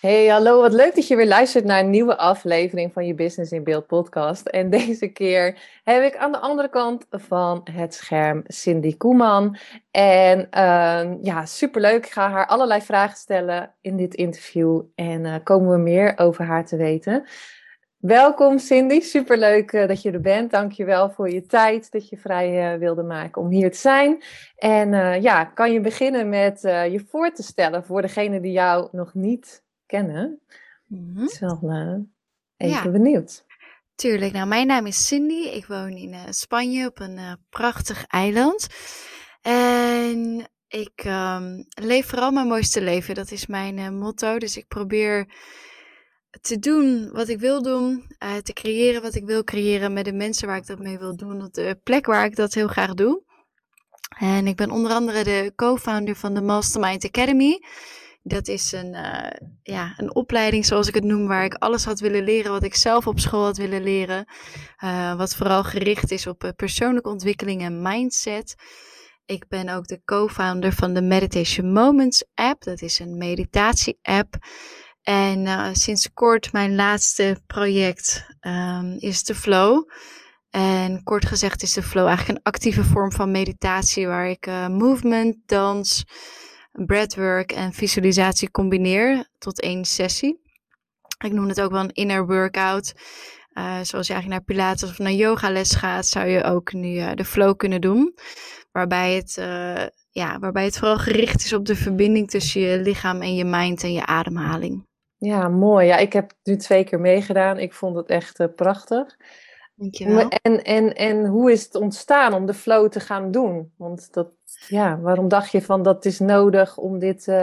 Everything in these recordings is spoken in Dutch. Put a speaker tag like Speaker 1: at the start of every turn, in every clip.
Speaker 1: Hey, hallo. Wat leuk dat je weer luistert naar een nieuwe aflevering van je Business in Beeld podcast. En deze keer heb ik aan de andere kant van het scherm Cindy Koeman. En uh, ja, superleuk. Ik ga haar allerlei vragen stellen in dit interview. En uh, komen we meer over haar te weten. Welkom Cindy, superleuk uh, dat je er bent. Dankjewel voor je tijd dat je vrij uh, wilde maken om hier te zijn. En ja, kan je beginnen met je voor te stellen voor degene die jou nog niet kennen. Ik ben wel even ja. benieuwd.
Speaker 2: Tuurlijk, nou mijn naam is Cindy. Ik woon in Spanje op een prachtig eiland. En ik um, leef vooral mijn mooiste leven. Dat is mijn motto. Dus ik probeer te doen wat ik wil doen, uh, te creëren wat ik wil creëren met de mensen waar ik dat mee wil doen, op de plek waar ik dat heel graag doe. En ik ben onder andere de co-founder van de Mastermind Academy. Dat is een, uh, ja, een opleiding, zoals ik het noem, waar ik alles had willen leren wat ik zelf op school had willen leren. Uh, wat vooral gericht is op persoonlijke ontwikkeling en mindset. Ik ben ook de co-founder van de Meditation Moments app. Dat is een meditatie-app. En sinds kort mijn laatste project um, is de flow. En kort gezegd is de flow eigenlijk een actieve vorm van meditatie waar ik movement, dans, breathwork en visualisatie combineer tot één sessie. Ik noem het ook wel een inner workout. Uh, zoals je eigenlijk naar Pilates of naar yogales gaat, zou je ook nu de flow kunnen doen. Waarbij het, ja, waarbij het vooral gericht is op de verbinding tussen je lichaam en je mind en je ademhaling.
Speaker 1: Ja, mooi. Ja, ik heb nu twee keer meegedaan. Ik vond het echt prachtig.
Speaker 2: Dankjewel.
Speaker 1: En, en, en hoe is het ontstaan om de flow te gaan doen? Want dat, ja, waarom dacht je van dat is nodig om dit uh,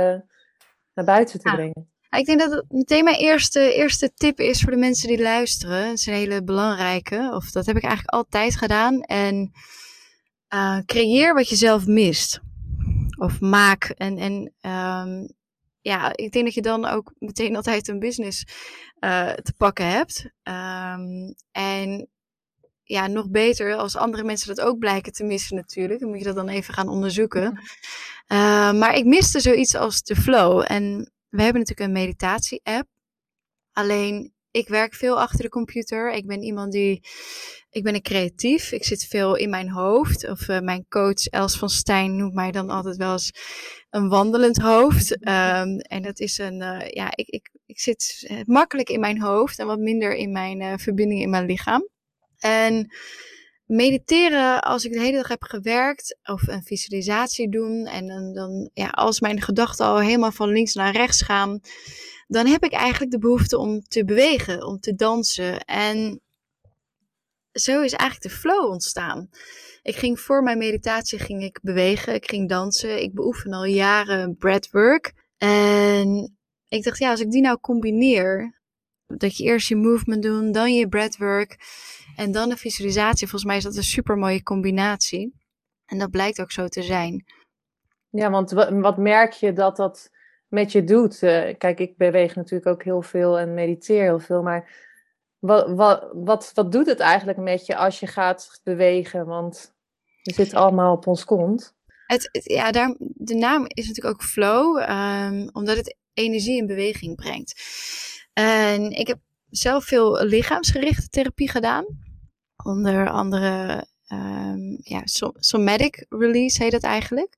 Speaker 1: naar buiten te
Speaker 2: ja.
Speaker 1: brengen?
Speaker 2: Ik denk dat het meteen mijn eerste, eerste tip is voor de mensen die luisteren. Dat is een hele belangrijke. Of dat heb ik eigenlijk altijd gedaan. En uh, creëer wat je zelf mist. Of maak. En, en um, ja, ik denk dat je dan ook meteen altijd een business uh, te pakken hebt. Um, en ja, nog beter als andere mensen dat ook blijken te missen natuurlijk. Dan moet je dat dan even gaan onderzoeken. Uh, maar ik miste zoiets als de flow. En we hebben natuurlijk een meditatie-app. Alleen ik werk veel achter de computer. Ik ben iemand die. Ik ben een creatief. Ik zit veel in mijn hoofd. Of uh, mijn coach Els van Stijn noemt mij dan altijd wel eens een wandelend hoofd. Um, en dat is een. Uh, ja, ik, ik, ik zit makkelijk in mijn hoofd en wat minder in mijn verbinding in mijn lichaam. En mediteren, als ik de hele dag heb gewerkt, of een visualisatie doen, en dan, dan ja, als mijn gedachten al helemaal van links naar rechts gaan, dan heb ik eigenlijk de behoefte om te bewegen, om te dansen. En zo is eigenlijk de flow ontstaan. Ik ging voor mijn meditatie ging ik bewegen, ik ging dansen. Ik beoefen al jaren breathwork. En ik dacht, ja, als ik die nou combineer, dat je eerst je movement doet, dan je breathwork en dan de visualisatie. Volgens mij is dat een super mooie combinatie. En dat blijkt ook zo te zijn.
Speaker 1: Ja, want wat merk je dat dat met je doet? Uh, kijk, ik beweeg natuurlijk ook heel veel en mediteer heel veel, maar wat, wat, wat, wat doet het eigenlijk met je als je gaat bewegen? Want we zitten allemaal op ons kont.
Speaker 2: Het, het, ja, daar, de naam is natuurlijk ook flow, um, omdat het energie in beweging brengt. En ik heb zelf veel lichaamsgerichte therapie gedaan. Onder andere um, ja, somatic release heet dat eigenlijk.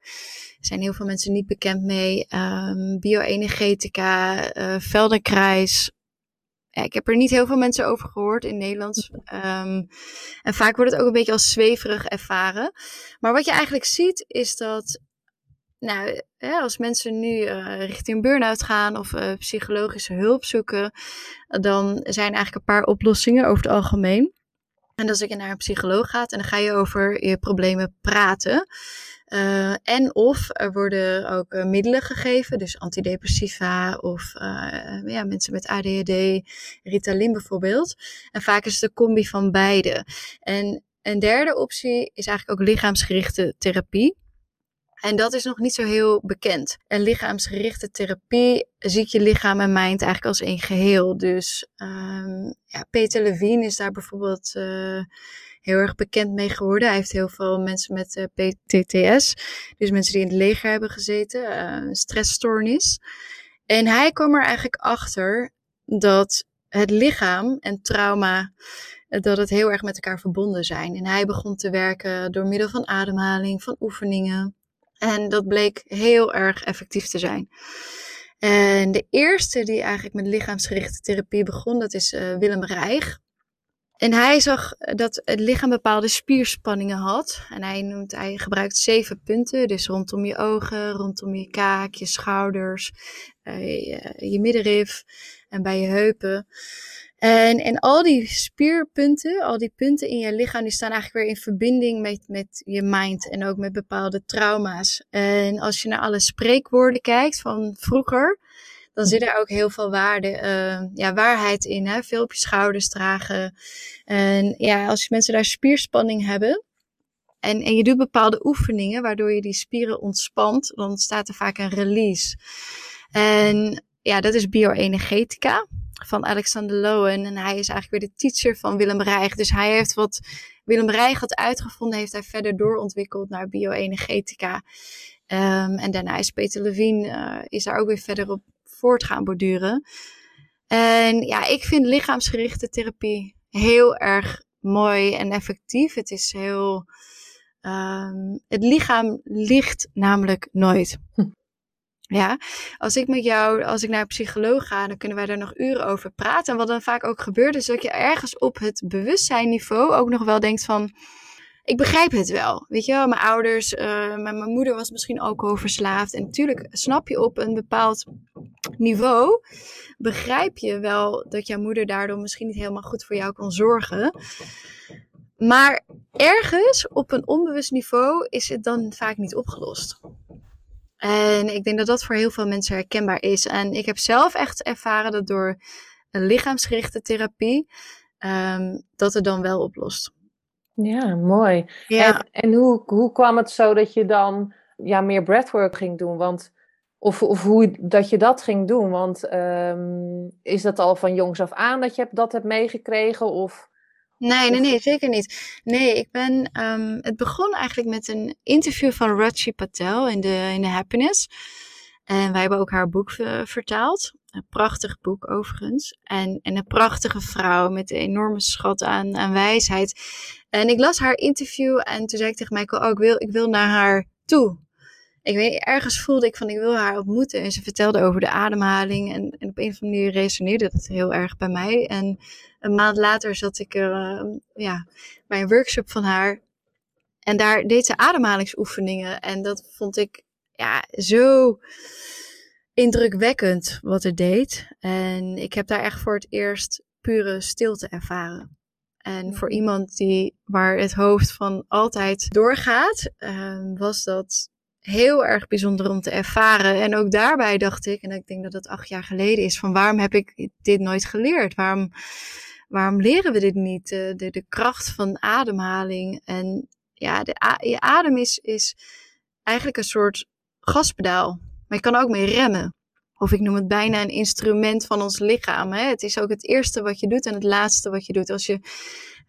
Speaker 2: Er zijn heel veel mensen niet bekend mee. Um, bioenergetica, uh, Feldenkrais. Ja, ik heb er niet heel veel mensen over gehoord in Nederlands. Um, en vaak wordt het ook een beetje als zweverig ervaren. Maar wat je eigenlijk ziet is dat nou, als mensen nu uh, richting burn-out gaan of uh, psychologische hulp zoeken, dan zijn eigenlijk een paar oplossingen over het algemeen. En als je naar een psycholoog gaat en dan ga je over je problemen praten, Uh, en of er worden ook uh, middelen gegeven, dus antidepressiva of uh, ja, mensen met ADHD, Ritalin bijvoorbeeld. En vaak is het een combi van beide. En een derde optie is eigenlijk ook lichaamsgerichte therapie. En dat is nog niet zo heel bekend. En lichaamsgerichte therapie ziet je lichaam en mind eigenlijk als één geheel. Dus um, ja, Peter Levine is daar bijvoorbeeld uh, heel erg bekend mee geworden. Hij heeft heel veel mensen met uh, PTTS, dus mensen die in het leger hebben gezeten, uh, stressstoornis. En hij kwam er eigenlijk achter dat het lichaam en trauma dat het heel erg met elkaar verbonden zijn. En hij begon te werken door middel van ademhaling, van oefeningen. En dat bleek heel erg effectief te zijn. En de eerste die eigenlijk met lichaamsgerichte therapie begon, dat is uh, Willem Reich. En hij zag dat het lichaam bepaalde spierspanningen had. En hij, noemt, hij gebruikt zeven punten. Dus rondom je ogen, rondom je kaak, je schouders, uh, je, je middenrif en bij je heupen. En, en al die spierpunten, al die punten in je lichaam, die staan eigenlijk weer in verbinding met, met je mind en ook met bepaalde trauma's. En als je naar alle spreekwoorden kijkt van vroeger, dan zit er ook heel veel waarde, uh, ja, waarheid in. Hè? Veel op je schouders dragen. En ja, als mensen daar spierspanning hebben, en, en je doet bepaalde oefeningen waardoor je die spieren ontspant, dan staat er vaak een release. En ja, dat is bioenergetica van Alexander Lowen. En hij is eigenlijk weer de teacher van Willem Reich. Dus hij heeft wat Willem Reich had uitgevonden, heeft hij verder doorontwikkeld naar bioenergetica. Um, en daarna is Peter Levine, uh, is daar ook weer verder op voort gaan borduren. En ja, ik vind lichaamsgerichte therapie heel erg mooi en effectief. Het is heel. Um, het lichaam ligt namelijk nooit. Hm. Ja, als ik met jou, als ik naar een psycholoog ga, dan kunnen wij daar nog uren over praten. En wat dan vaak ook gebeurt, is dat je ergens op het bewustzijnniveau ook nog wel denkt van, ik begrijp het wel. Weet je wel, mijn ouders, uh, mijn, mijn moeder was misschien alcoholverslaafd. En natuurlijk snap je op een bepaald niveau, begrijp je wel dat jouw moeder daardoor misschien niet helemaal goed voor jou kan zorgen. Maar ergens op een onbewust niveau is het dan vaak niet opgelost. En ik denk dat dat voor heel veel mensen herkenbaar is. En ik heb zelf echt ervaren dat door een lichaamsgerichte therapie, um, dat het dan wel oplost.
Speaker 1: Ja, mooi. Ja. En, en, hoe, hoe kwam het zo dat je dan ja, meer breathwork ging doen? Want, of, of hoe dat je dat ging doen? Want um, is dat al van jongs af aan dat je dat hebt meegekregen? Of
Speaker 2: Nee, nee, nee, zeker niet. Nee, ik ben. Um, het begon eigenlijk met een interview van Rachi Patel in de, in de Happiness. En wij hebben ook haar boek vertaald. Een prachtig boek overigens. En, en een prachtige vrouw met een enorme schat aan, aan wijsheid. En ik las haar interview en toen zei ik tegen Michael: Oh, ik wil, ik wil naar haar toe. Ik weet, ergens voelde ik van ik wil haar ontmoeten. En ze vertelde over de ademhaling. En, en op een of andere manier resoneerde dat heel erg bij mij. En een maand later zat ik uh, ja, bij een workshop van haar. En daar deed ze ademhalingsoefeningen. En dat vond ik ja, zo indrukwekkend wat het deed. En ik heb daar echt voor het eerst pure stilte ervaren. En voor iemand die, waar het hoofd van altijd doorgaat, uh, was dat heel erg bijzonder om te ervaren. En ook daarbij dacht ik, en ik denk dat dat acht jaar geleden is, van waarom heb ik dit nooit geleerd? Waarom waarom leren we dit niet? De, de, de kracht van ademhaling. En ja, de, je adem is, is eigenlijk een soort gaspedaal. Maar je kan ook mee remmen. Of ik noem het bijna een instrument van ons lichaam. Hè? Het is ook het eerste wat je doet en het laatste wat je doet. Als je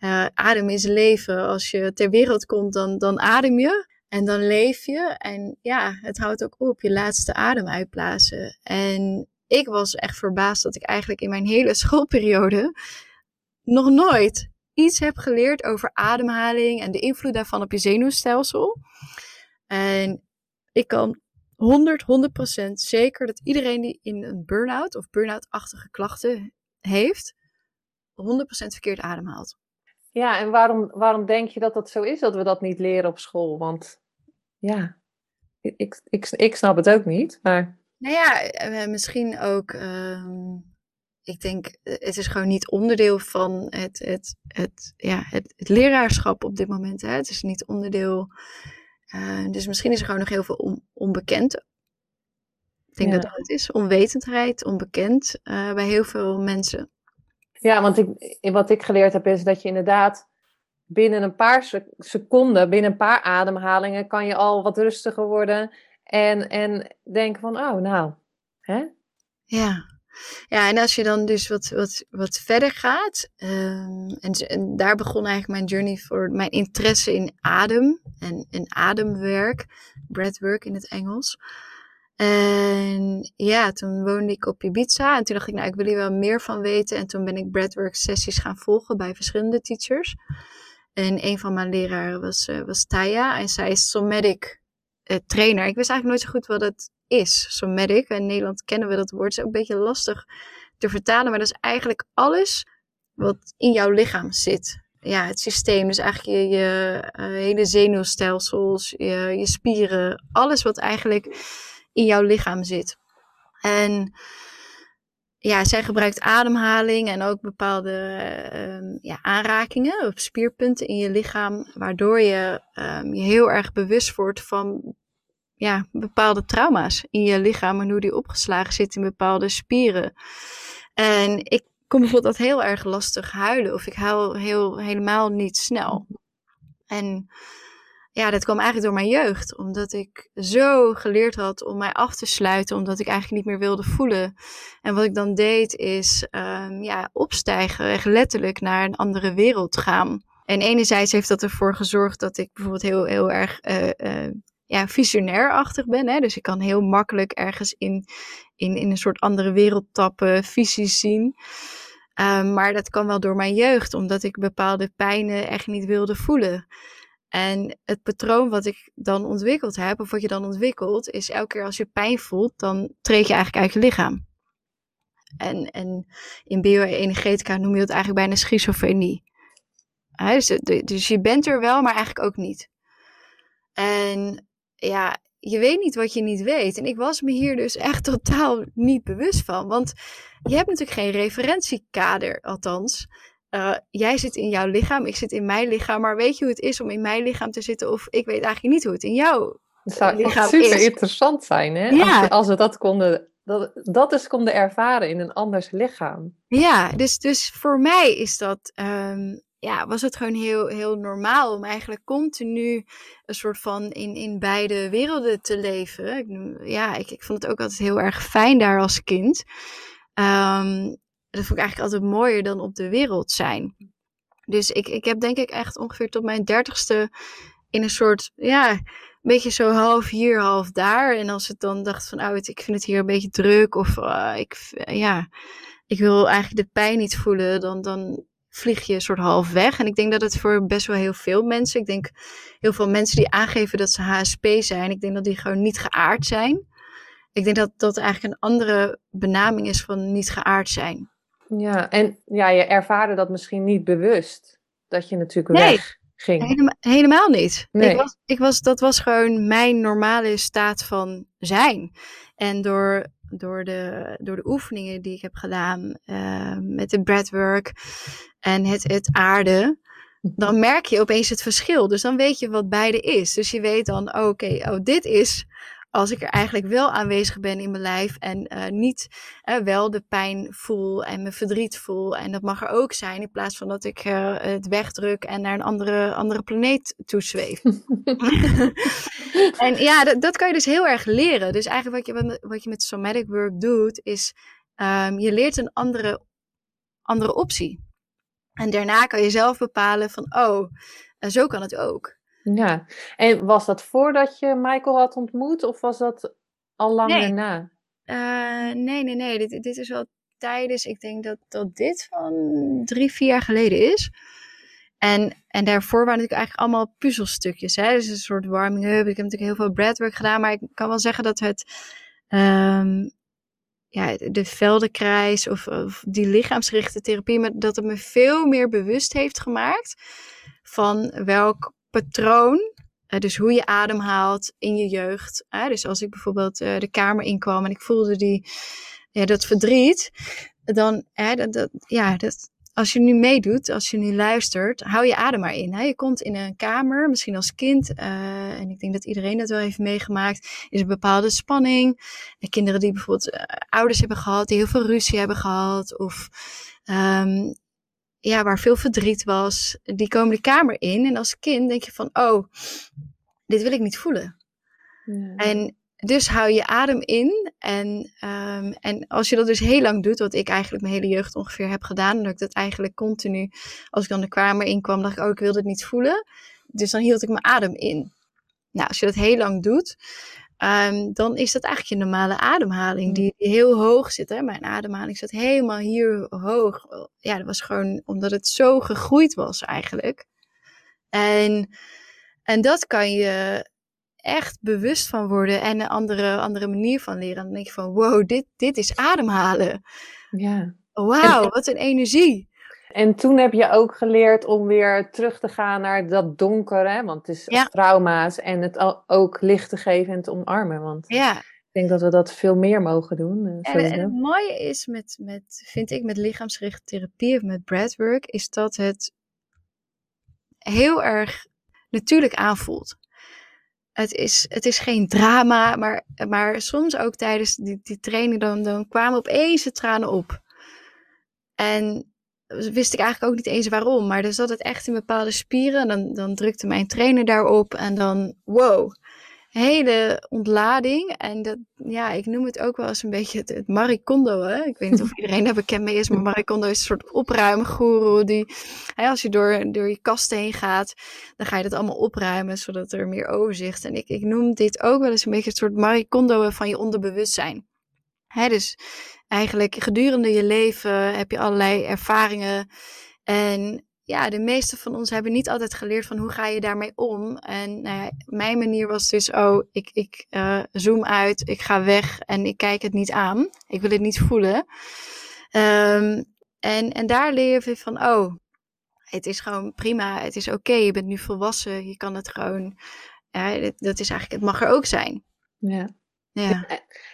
Speaker 2: uh, adem is leven. Als je ter wereld komt, dan, dan adem je. En dan leef je. En ja, het houdt ook op je laatste adem uitblazen. En ik was echt verbaasd dat ik eigenlijk in mijn hele schoolperiode nog nooit iets heb geleerd over ademhaling en de invloed daarvan op je zenuwstelsel. En ik kan 100, 100% zeker dat iedereen die in een burn-out of burn-out-achtige klachten heeft, 100% verkeerd ademhaalt.
Speaker 1: Ja, en waarom, waarom denk je dat dat zo is dat we dat niet leren op school? Want ja, ik, ik, ik snap het ook niet. Maar...
Speaker 2: Nou ja, eh, misschien ook. Ehm, ik denk, eh, het is gewoon niet onderdeel van het, het, het, ja, het, het leraarschap op dit moment. Hè. Het is niet onderdeel. Uh, dus misschien is er gewoon nog heel veel onbekend. Ik denk dat dat het is. Onwetendheid, onbekend uh, bij heel veel mensen.
Speaker 1: Ja, want ik, wat ik geleerd heb is dat je inderdaad binnen een paar seconden, binnen een paar ademhalingen, kan je al wat rustiger worden. En, en denken van, oh nou, hè?
Speaker 2: Ja. Ja, en als je dan dus wat, wat, wat verder gaat, um, en, daar begon eigenlijk mijn journey voor mijn interesse in adem en, en ademwerk, breathwork in het Engels. En ja, toen woonde ik op Ibiza en toen dacht ik, nou, ik wil hier wel meer van weten. En toen ben ik breathwork sessies gaan volgen bij verschillende teachers. En een van mijn leraren was, uh, was Taya en zij is somatic trainer. Ik wist eigenlijk nooit zo goed wat het is, somatic. In Nederland kennen we dat woord. Het is ook een beetje lastig te vertalen, maar dat is eigenlijk alles wat in jouw lichaam zit. Ja, het systeem, dus eigenlijk je, uh, hele zenuwstelsels, je, je spieren, alles wat eigenlijk in jouw lichaam zit. En ja, zij gebruikt ademhaling en ook bepaalde uh, ja, aanrakingen of spierpunten in je lichaam, waardoor je um, je heel erg bewust wordt van ja, bepaalde trauma's in je lichaam en hoe die opgeslagen zit in bepaalde spieren. En ik kom bijvoorbeeld dat heel erg lastig huilen of ik huil heel, helemaal niet snel. En ja, dat kwam eigenlijk door mijn jeugd. Omdat ik zo geleerd had om mij af te sluiten. Omdat ik eigenlijk niet meer wilde voelen. En wat ik dan deed is um, ja, opstijgen. Echt letterlijk naar een andere wereld gaan. En enerzijds heeft dat ervoor gezorgd dat ik bijvoorbeeld heel, heel erg uh, uh, ja, visionair-achtig ben. Hè? Dus ik kan heel makkelijk ergens in, in, in een soort andere wereld tappen, visies zien. Um, maar dat kan wel door mijn jeugd, omdat ik bepaalde pijnen echt niet wilde voelen. En het patroon wat ik dan ontwikkeld heb, of wat je dan ontwikkelt, is elke keer als je pijn voelt, dan treed je eigenlijk uit je lichaam. En, en in bioenergetica noem je dat eigenlijk bijna schizofrenie. dus, dus je bent er wel, maar eigenlijk ook niet. En ja, je weet niet wat je niet weet. En ik was me hier dus echt totaal niet bewust van. Want je hebt natuurlijk geen referentiekader, althans. Uh, jij zit in jouw lichaam, ik zit in mijn lichaam. Maar weet je hoe het is om in mijn lichaam te zitten? Of ik weet eigenlijk niet hoe het in jouw
Speaker 1: het zou lichaam super is. interessant zijn, hè? Ja. Als, als, we dat konden, dat, dat eens konden ervaren in een anders lichaam.
Speaker 2: Ja, dus, dus voor mij is dat, um, ja, was het gewoon heel, heel normaal om eigenlijk continu een soort van in, in beide werelden te leven. Ja, ik, ik vond het ook altijd heel erg fijn daar als kind. Um, dat vond ik eigenlijk altijd mooier dan op de wereld zijn. Dus ik, ik heb denk ik echt ongeveer tot mijn dertigste in een soort, ja, een beetje zo half hier, half daar. En als ik dan dacht van, oh, ik vind het hier een beetje druk of uh, ik, ja, ik wil eigenlijk de pijn niet voelen, dan, dan vlieg je een soort half weg. En ik denk dat het voor best wel heel veel mensen, ik denk heel veel mensen die aangeven dat ze HSP zijn, ik denk dat die gewoon niet geaard zijn. Ik denk dat dat eigenlijk een andere benaming is van niet geaard zijn.
Speaker 1: Ja, en ja, je ervaarde dat misschien niet bewust, dat je natuurlijk nee, weg ging.
Speaker 2: Helemaal, helemaal niet. Nee. Ik was, ik was, dat was gewoon mijn normale staat van zijn. En door, door, de, door de oefeningen die ik heb gedaan uh, met de breathwork en het, het aarde, dan merk je opeens het verschil. Dus dan weet je wat beide is. Dus je weet dan, oké, oh, dit is als ik er eigenlijk wel aanwezig ben in mijn lijf en uh, niet uh, wel de pijn voel en mijn verdriet voel. En dat mag er ook zijn in plaats van dat ik uh, het wegdruk en naar een andere, andere planeet toezweef. en ja, dat, dat kan je dus heel erg leren. Dus eigenlijk wat je, wat je met somatic work doet, is um, je leert een andere, andere optie. En daarna kan je zelf bepalen van, oh, zo kan het ook.
Speaker 1: Ja, en was dat voordat je Michael had ontmoet of was dat al lang nee. daarna?
Speaker 2: Uh, nee, nee, nee. Dit, dit is wel tijdens, ik denk dat, dat dit van drie, vier jaar geleden is. En, en daarvoor waren natuurlijk eigenlijk allemaal puzzelstukjes. Hè? Dus een soort warming-up. Ik heb natuurlijk heel veel breathwork gedaan. Maar ik kan wel zeggen dat het... Um, ja, de veldenkruis of, of die lichaamsgerichte therapie... dat het me veel meer bewust heeft gemaakt... van welk patroon. Uh, dus hoe je ademhaalt in je jeugd. Dus als ik bijvoorbeeld uh, de kamer inkwam en ik voelde die, ja, dat verdriet. Dan, dat, dat, ja, dat, als je nu meedoet, als je nu luistert, hou je adem maar in. Hè? Je komt in een kamer, misschien als kind, uh, en ik denk dat iedereen dat wel heeft meegemaakt, is een bepaalde spanning. En kinderen die bijvoorbeeld ouders hebben gehad, die heel veel ruzie hebben gehad, of um, ja, waar veel verdriet was, die komen de kamer in. En als kind denk je van, oh, dit wil ik niet voelen. Ja. En dus hou je adem in. En, um, en als je dat dus heel lang doet, wat ik eigenlijk mijn hele jeugd ongeveer heb gedaan, dat ik dat eigenlijk continu, als ik dan de kamer in kwam, dacht ik, oh, ik wil dit niet voelen. Dus dan hield ik mijn adem in. Nou, als je dat heel lang doet, um, dan is dat eigenlijk je normale ademhaling, die, die heel hoog zit. Hè? Mijn ademhaling zat helemaal hier hoog. Ja, dat was gewoon omdat het zo gegroeid was eigenlijk. En, en dat kan je echt bewust van worden en een andere, andere manier van leren. Dan denk je van, wow, dit, dit is ademhalen.
Speaker 1: Ja.
Speaker 2: Wauw, wat een energie.
Speaker 1: En toen heb je ook geleerd om weer terug te gaan naar dat donkere, want het is trauma's, en het ook licht te geven en te omarmen. Want
Speaker 2: ja.
Speaker 1: ik denk dat we dat veel meer mogen doen.
Speaker 2: Eh, en, en, het mooie is met, met, vind ik, met lichaamsgerichte therapie of met breathwork, is dat het heel erg natuurlijk aanvoelt het is, het is geen drama, maar, maar soms ook tijdens die, die training, dan, dan kwamen opeens de tranen op. En wist ik eigenlijk ook niet eens waarom, maar dan zat het echt in bepaalde spieren. Dan, dan drukte mijn trainer daarop en dan, wow, hele ontlading. En dat, ja, ik noem het ook wel eens een beetje het, het Maricondo. Hè? Ik weet niet of iedereen daar bekend mee is, maar Maricondo is een soort opruimgoeroe. Die, hè, als je door, door je kast heen gaat, dan ga je dat allemaal opruimen, zodat er meer overzicht. En ik, ik noem dit ook wel eens een beetje een soort Maricondo van je onderbewustzijn. Hè, dus eigenlijk gedurende je leven heb je allerlei ervaringen. En ja, de meeste van ons hebben niet altijd geleerd van hoe ga je daarmee om. En nou mijn manier was dus, oh, ik, ik uh, zoom uit, ik ga weg en ik kijk het niet aan. Ik wil het niet voelen. Um, en, en daar leer je van, oh, het is gewoon prima, het is oké, je bent nu volwassen, je kan het gewoon, ja, dat is eigenlijk, het mag er ook zijn.
Speaker 1: Ja. Ja.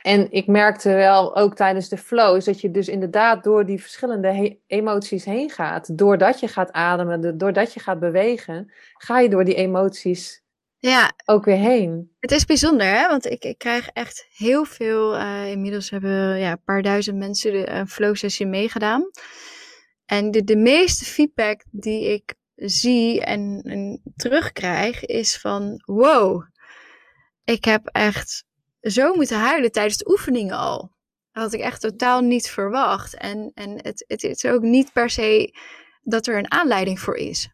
Speaker 1: En ik merkte wel ook tijdens de flow, is dat je dus inderdaad door die verschillende emoties heen gaat. Doordat je gaat ademen, doordat je gaat bewegen, ga je door die emoties
Speaker 2: ja.
Speaker 1: ook weer heen.
Speaker 2: Het is bijzonder, hè? want ik, ik krijg echt heel veel. Uh, inmiddels hebben ja, een paar duizend mensen de uh, flow sessie meegedaan. En de, de meeste feedback die ik zie en, en terugkrijg is van wow, ik heb echt zo moeten huilen tijdens de oefeningen al. Dat had ik echt totaal niet verwacht. En, en het, het is ook niet per se dat er een aanleiding voor is.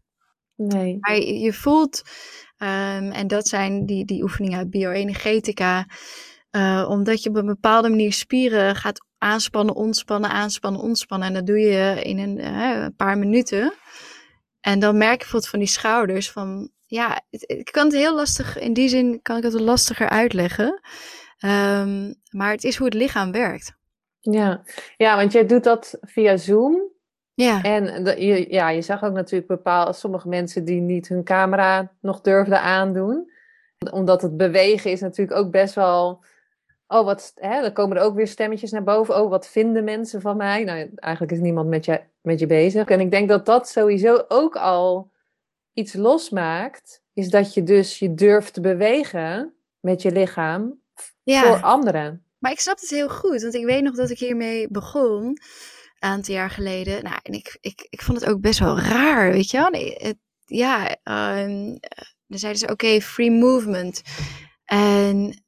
Speaker 1: Nee.
Speaker 2: Maar je, voelt, um, en dat zijn die, die oefeningen uit bioenergetica, uh, omdat je op een bepaalde manier spieren gaat aanspannen, ontspannen, aanspannen, ontspannen. En dat doe je in een, uh, een paar minuten. En dan merk je bijvoorbeeld van die schouders van, ja, ik kan het heel lastig, in die zin kan ik het lastiger uitleggen. Um, maar het is hoe het lichaam werkt.
Speaker 1: Ja. ja, want jij doet dat via Zoom.
Speaker 2: Ja.
Speaker 1: En de, je, ja, je zag ook natuurlijk bepaalde sommige mensen die niet hun camera nog durfden aandoen. Omdat het bewegen is natuurlijk ook best wel. Oh, wat, hè, dan komen er ook weer stemmetjes naar boven. Oh, wat vinden mensen van mij? Nou, eigenlijk is niemand met je, met je bezig. En ik denk dat dat sowieso ook al iets losmaakt. Is dat je dus je durft te bewegen met je lichaam ja. voor anderen.
Speaker 2: Maar ik snap het heel goed, want ik weet nog dat ik hiermee begon een aantal jaar geleden. Nou, en ik, ik, ik vond het ook best wel raar, weet je wel. Het, ja, um, dan zeiden ze, oké, free movement. En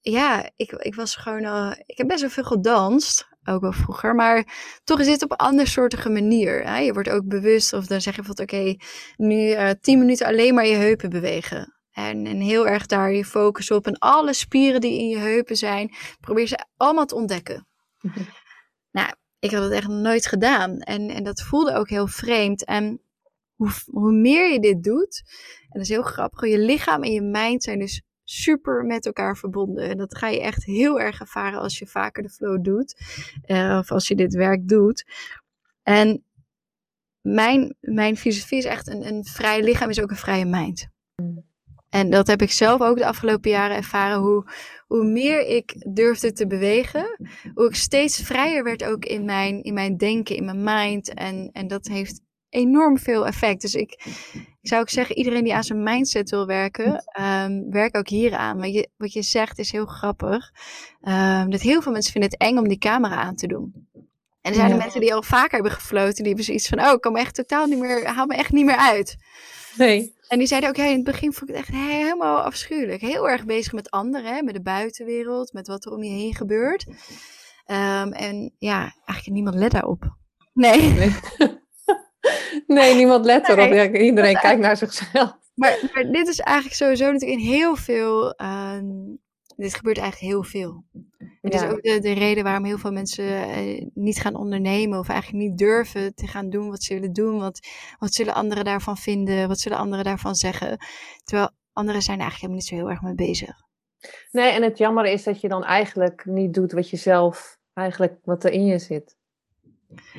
Speaker 2: ja, ik, ik was gewoon al, ik heb best wel veel gedanst, ook wel vroeger, maar toch is dit op een andersoortige manier. Hè? Je wordt ook bewust, of dan zeg je van, oké, nu uh, tien minuten alleen maar je heupen bewegen. En, en heel erg daar je focus op. En alle spieren die in je heupen zijn, probeer ze allemaal te ontdekken. Nou, ik had het echt nooit gedaan. En, en dat voelde ook heel vreemd. En hoe, hoe meer je dit doet, en dat is heel grappig, je lichaam en je mind zijn dus super met elkaar verbonden. En dat ga je echt heel erg ervaren als je vaker de flow doet. Uh, of als je dit werk doet. En mijn, mijn filosofie is echt een, een vrij lichaam is ook een vrije mind. En dat heb ik zelf ook de afgelopen jaren ervaren. Hoe, hoe meer ik durfde te bewegen, hoe ik steeds vrijer werd ook in mijn, in mijn denken, in mijn mind. En, en dat heeft enorm veel effect. Dus ik, ik zou ook zeggen, iedereen die aan zijn mindset wil werken, um, werk ook hier aan. Maar je, wat je zegt is heel grappig. Um, dat heel veel mensen vinden het eng om die camera aan te doen. En er zijn ja. mensen die al vaker hebben gefloten, die hebben zoiets van, oh, ik me echt totaal niet meer, haal me echt niet meer uit.
Speaker 1: Nee.
Speaker 2: En die zeiden ook, ja, in het begin vond ik het echt helemaal afschuwelijk. Heel erg bezig met anderen, hè, met de buitenwereld, met wat er om je heen gebeurt. Um, en ja, eigenlijk niemand let daarop. Nee.
Speaker 1: Nee, nee niemand let erop. Nee. Ja, iedereen kijkt naar zichzelf.
Speaker 2: Maar, maar, dit is eigenlijk sowieso natuurlijk in heel veel um, dit gebeurt eigenlijk heel veel. Het ja. is ook de, de, reden waarom heel veel mensen eh, niet gaan ondernemen of eigenlijk niet durven te gaan doen wat ze willen doen. Want wat zullen anderen daarvan vinden? Wat zullen anderen daarvan zeggen? Terwijl anderen zijn er eigenlijk helemaal niet zo heel erg mee bezig.
Speaker 1: Nee, en het jammer is dat je dan eigenlijk niet doet wat je zelf eigenlijk wat er in je zit.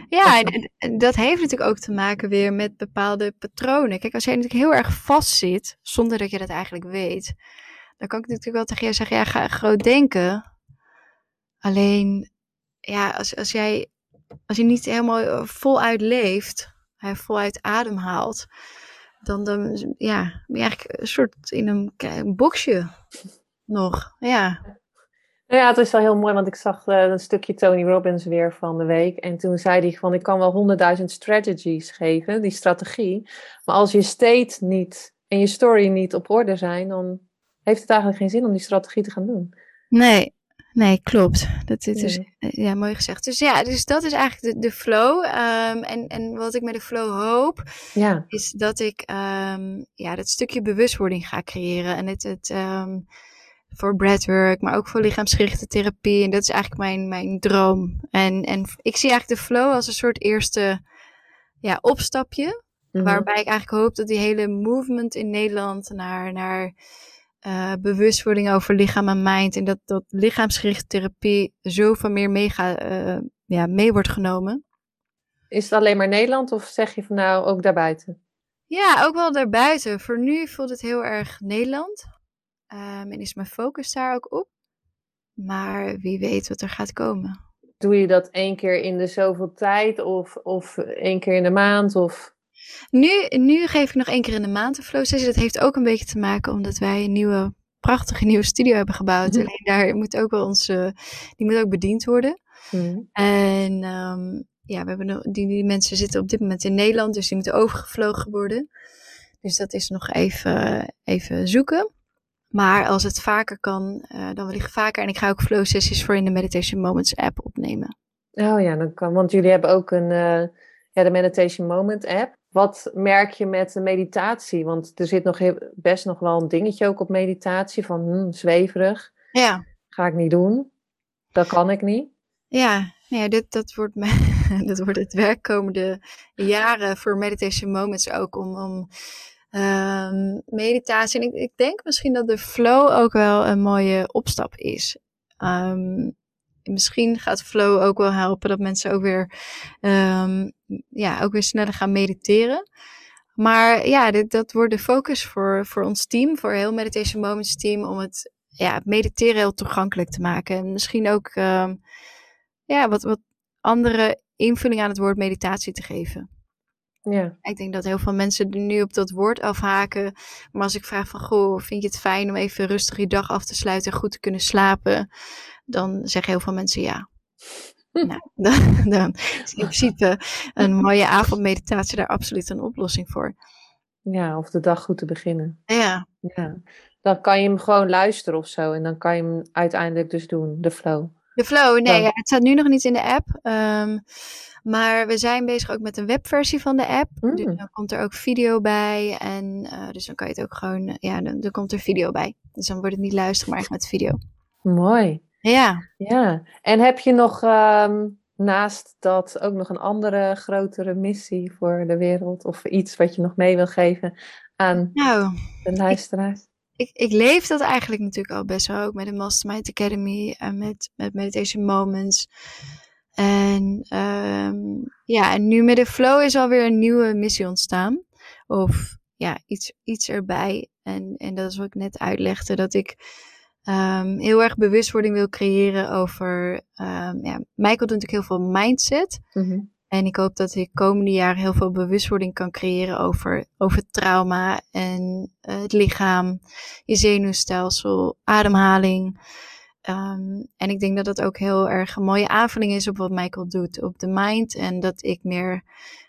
Speaker 2: Ja, en dat heeft natuurlijk ook te maken weer met bepaalde patronen. Kijk, als jij natuurlijk heel erg vast zit, zonder dat je dat eigenlijk weet, dan kan ik natuurlijk wel tegen je zeggen, ja, ga groot denken. Alleen, ja, als, als jij, als je niet helemaal eh, voluit leeft, voluit adem haalt, dan, dan ja, ben je eigenlijk een soort in een, een boxje nog, ja.
Speaker 1: Nou ja, het is wel heel mooi, want ik zag uh, een stukje Tony Robbins weer van de week. En toen zei hij van, ik kan wel honderdduizend strategies geven, die strategie. Maar als je state niet en je story niet op orde zijn, dan heeft het eigenlijk geen zin om die strategie te gaan doen.
Speaker 2: Nee, nee, klopt. Dat dit is ja, mooi gezegd. Dus ja, dus dat is eigenlijk de, de flow. Um, en, en wat ik met de flow hoop,
Speaker 1: ja.
Speaker 2: is dat ik um, ja, dat stukje bewustwording ga creëren. En het, het um, voor breathwork, maar ook voor lichaamsgerichte therapie. En dat is eigenlijk mijn, mijn droom. En, en ik zie eigenlijk de flow als een soort eerste ja, opstapje. Mm-hmm. Waarbij ik eigenlijk hoop dat die hele movement in Nederland naar, naar uh, bewustwording over lichaam en mind. En dat, dat lichaamsgerichte therapie zoveel meer mee, ga, uh, ja, mee wordt genomen.
Speaker 1: Is het alleen maar Nederland of zeg je van nou ook daarbuiten?
Speaker 2: Ja, ook wel daarbuiten. Voor nu voelt het heel erg Nederland. Um, en is mijn focus daar ook op. Maar wie weet wat er gaat komen.
Speaker 1: Doe je dat één keer in de zoveel tijd of, of één keer in de maand? Of...
Speaker 2: Nu, nu geef ik nog één keer in de maand een flow sessie. Dat heeft ook een beetje te maken omdat wij een nieuwe, prachtige nieuwe studio hebben gebouwd. Alleen daar moet ook wel onze, die moet ook bediend worden.
Speaker 1: Mm.
Speaker 2: En um, ja, we hebben nog, die, die mensen zitten op dit moment in Nederland, dus die moeten overgevlogen worden. Dus dat is nog even, even zoeken. Maar als het vaker kan, uh, dan wil ik vaker. En ik ga ook flow sessies voor in de Meditation Moments app opnemen.
Speaker 1: Oh ja, dan kan, want jullie hebben ook een, uh, ja, de Meditation Moment app. Wat merk je met de meditatie? Want er zit nog heel, best nog wel een dingetje ook op meditatie van hmm, zweverig.
Speaker 2: Ja.
Speaker 1: Ga ik niet doen. Dat kan ik niet.
Speaker 2: Ja, ja dit, dat, wordt mijn, dat wordt het werk komende jaren voor Meditation Moments ook om, om um, meditatie. En ik, ik denk misschien dat de flow ook wel een mooie opstap is. Um, misschien gaat flow ook wel helpen dat mensen ook weer, um, ja, ook weer sneller gaan mediteren. Maar ja, dit, dat wordt de focus voor, voor ons team, voor heel Meditation Moments team, om het ja, mediteren heel toegankelijk te maken. En misschien ook um, ja, wat, wat andere invulling aan het woord meditatie te geven.
Speaker 1: Ja.
Speaker 2: Ik denk dat heel veel mensen er nu op dat woord afhaken. Maar als ik vraag van, goh, vind je het fijn om even rustig je dag af te sluiten en goed te kunnen slapen? Dan zeggen heel veel mensen ja. nou, dan, dan is in principe een mooie avondmeditatie daar absoluut een oplossing voor.
Speaker 1: Ja, of de dag goed te beginnen.
Speaker 2: Ja.
Speaker 1: ja. Dan kan je hem gewoon luisteren of zo. En dan kan je hem uiteindelijk dus doen, de flow.
Speaker 2: De flow, nee, ja, het staat nu nog niet in de app. Um, maar we zijn bezig ook met een webversie van de app.
Speaker 1: Mm.
Speaker 2: Dus dan komt er ook video bij. En uh, dus dan kan je het ook gewoon, ja, dan, dan, komt er video bij. Dus dan wordt het niet luisteren, maar echt met video.
Speaker 1: Mooi.
Speaker 2: Ja.
Speaker 1: Ja. En heb je nog um, naast dat ook nog een andere grotere missie voor de wereld? Of iets wat je nog mee wil geven aan
Speaker 2: nou,
Speaker 1: de luisteraars?
Speaker 2: Ik, ik, ik, leef dat eigenlijk natuurlijk al best wel ook met de Mastermind Academy en met, met Meditation Moments. En um, ja, en nu met de flow is alweer een nieuwe missie ontstaan. Of ja, iets, iets erbij. En, en dat is wat ik net uitlegde, dat ik um, heel erg bewustwording wil creëren over. Um, ja, Michael doet natuurlijk heel veel mindset. Mm En ik hoop dat ik komende jaren heel veel bewustwording kan creëren over, over trauma en uh, het lichaam, je zenuwstelsel, ademhaling. Um, en ik denk dat dat ook heel erg een mooie aanvulling is op wat Michael doet, op de mind. En dat ik meer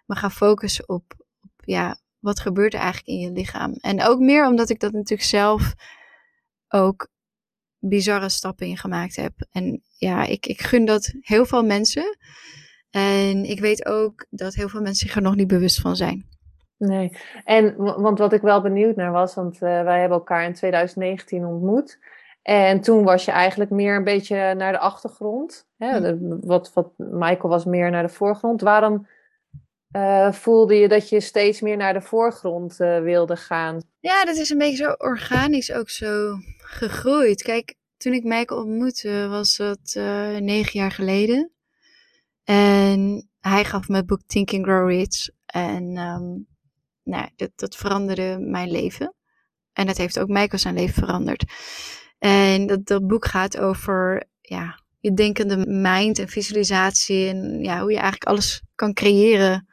Speaker 2: me ga focussen op, op ja, wat gebeurt er eigenlijk in je lichaam. En ook meer omdat ik dat natuurlijk zelf ook bizarre stappen in gemaakt heb. En ja, ik, ik gun dat heel veel mensen. En ik weet ook dat heel veel mensen zich er nog niet bewust van zijn.
Speaker 1: Nee, en want wat ik wel benieuwd naar was, want uh, wij hebben elkaar in 2019 ontmoet. En toen was je eigenlijk meer een beetje naar de achtergrond. Hè? Hm. wat, wat Michael was meer naar de voorgrond. Waarom uh, voelde je dat je steeds meer naar de voorgrond uh, wilde gaan?
Speaker 2: Ja, dat is een beetje zo organisch ook zo gegroeid. Kijk, toen ik Michael ontmoette, was dat uh, negen jaar geleden. En hij gaf me het boek Think and Grow Rich. En um, nou, dat, veranderde mijn leven. En dat heeft ook Michael zijn leven veranderd. En dat, dat boek gaat over ja, je denkende mind en visualisatie. En ja, hoe je eigenlijk alles kan creëren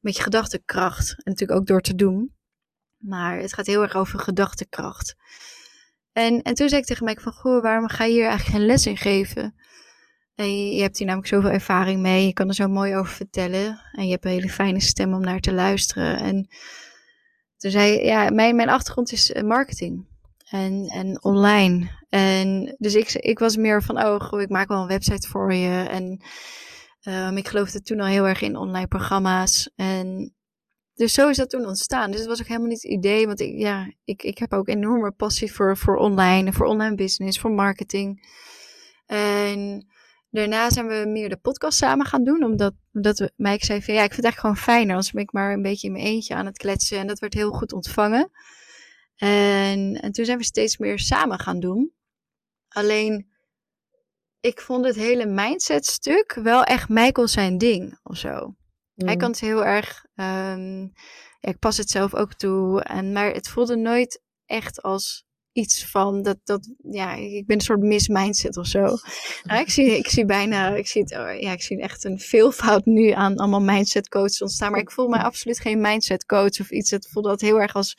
Speaker 2: met je gedachtekracht. En natuurlijk ook door te doen. Maar het gaat heel erg over gedachtekracht. En, en toen zei ik tegen mij van, goh, waarom ga je hier eigenlijk geen les in geven? En je, hebt hier namelijk zoveel ervaring mee. Je kan er zo mooi over vertellen. En je hebt een hele fijne stem om naar te luisteren. En toen zei ja, mijn, mijn achtergrond is eh, marketing. En, en online. En dus ik, ik was meer van, oh, ik maak wel een website voor je. En um, ik geloofde toen al heel erg in online programma's. En dus zo is dat toen ontstaan. Dus het was ook helemaal niet het idee. Want ik, ja, ik, ik heb ook enorme passie voor, voor online, voor online business, voor marketing. En daarna zijn we meer de podcast samen gaan doen. Omdat, omdat Mike zei van ja, ik vind het eigenlijk gewoon fijner. Als ben ik maar een beetje in mijn eentje aan het kletsen. En dat werd heel goed ontvangen. En, en toen zijn we steeds meer samen gaan doen. Alleen, ik vond het hele mindset stuk wel echt Michael zijn ding of zo. Hij mm. kan het heel erg. Um, ja, ik pas het zelf ook toe. En, maar het voelde nooit echt als iets van dat, dat ja, ik ben een soort mismindset of zo. Nou, ik, zie, ik zie bijna, ik zie het, oh, ja, ik zie echt een veelvoud nu aan allemaal mindset coaches ontstaan. Maar ik voel mij absoluut geen mindset coach of iets. Het voelde dat heel erg als,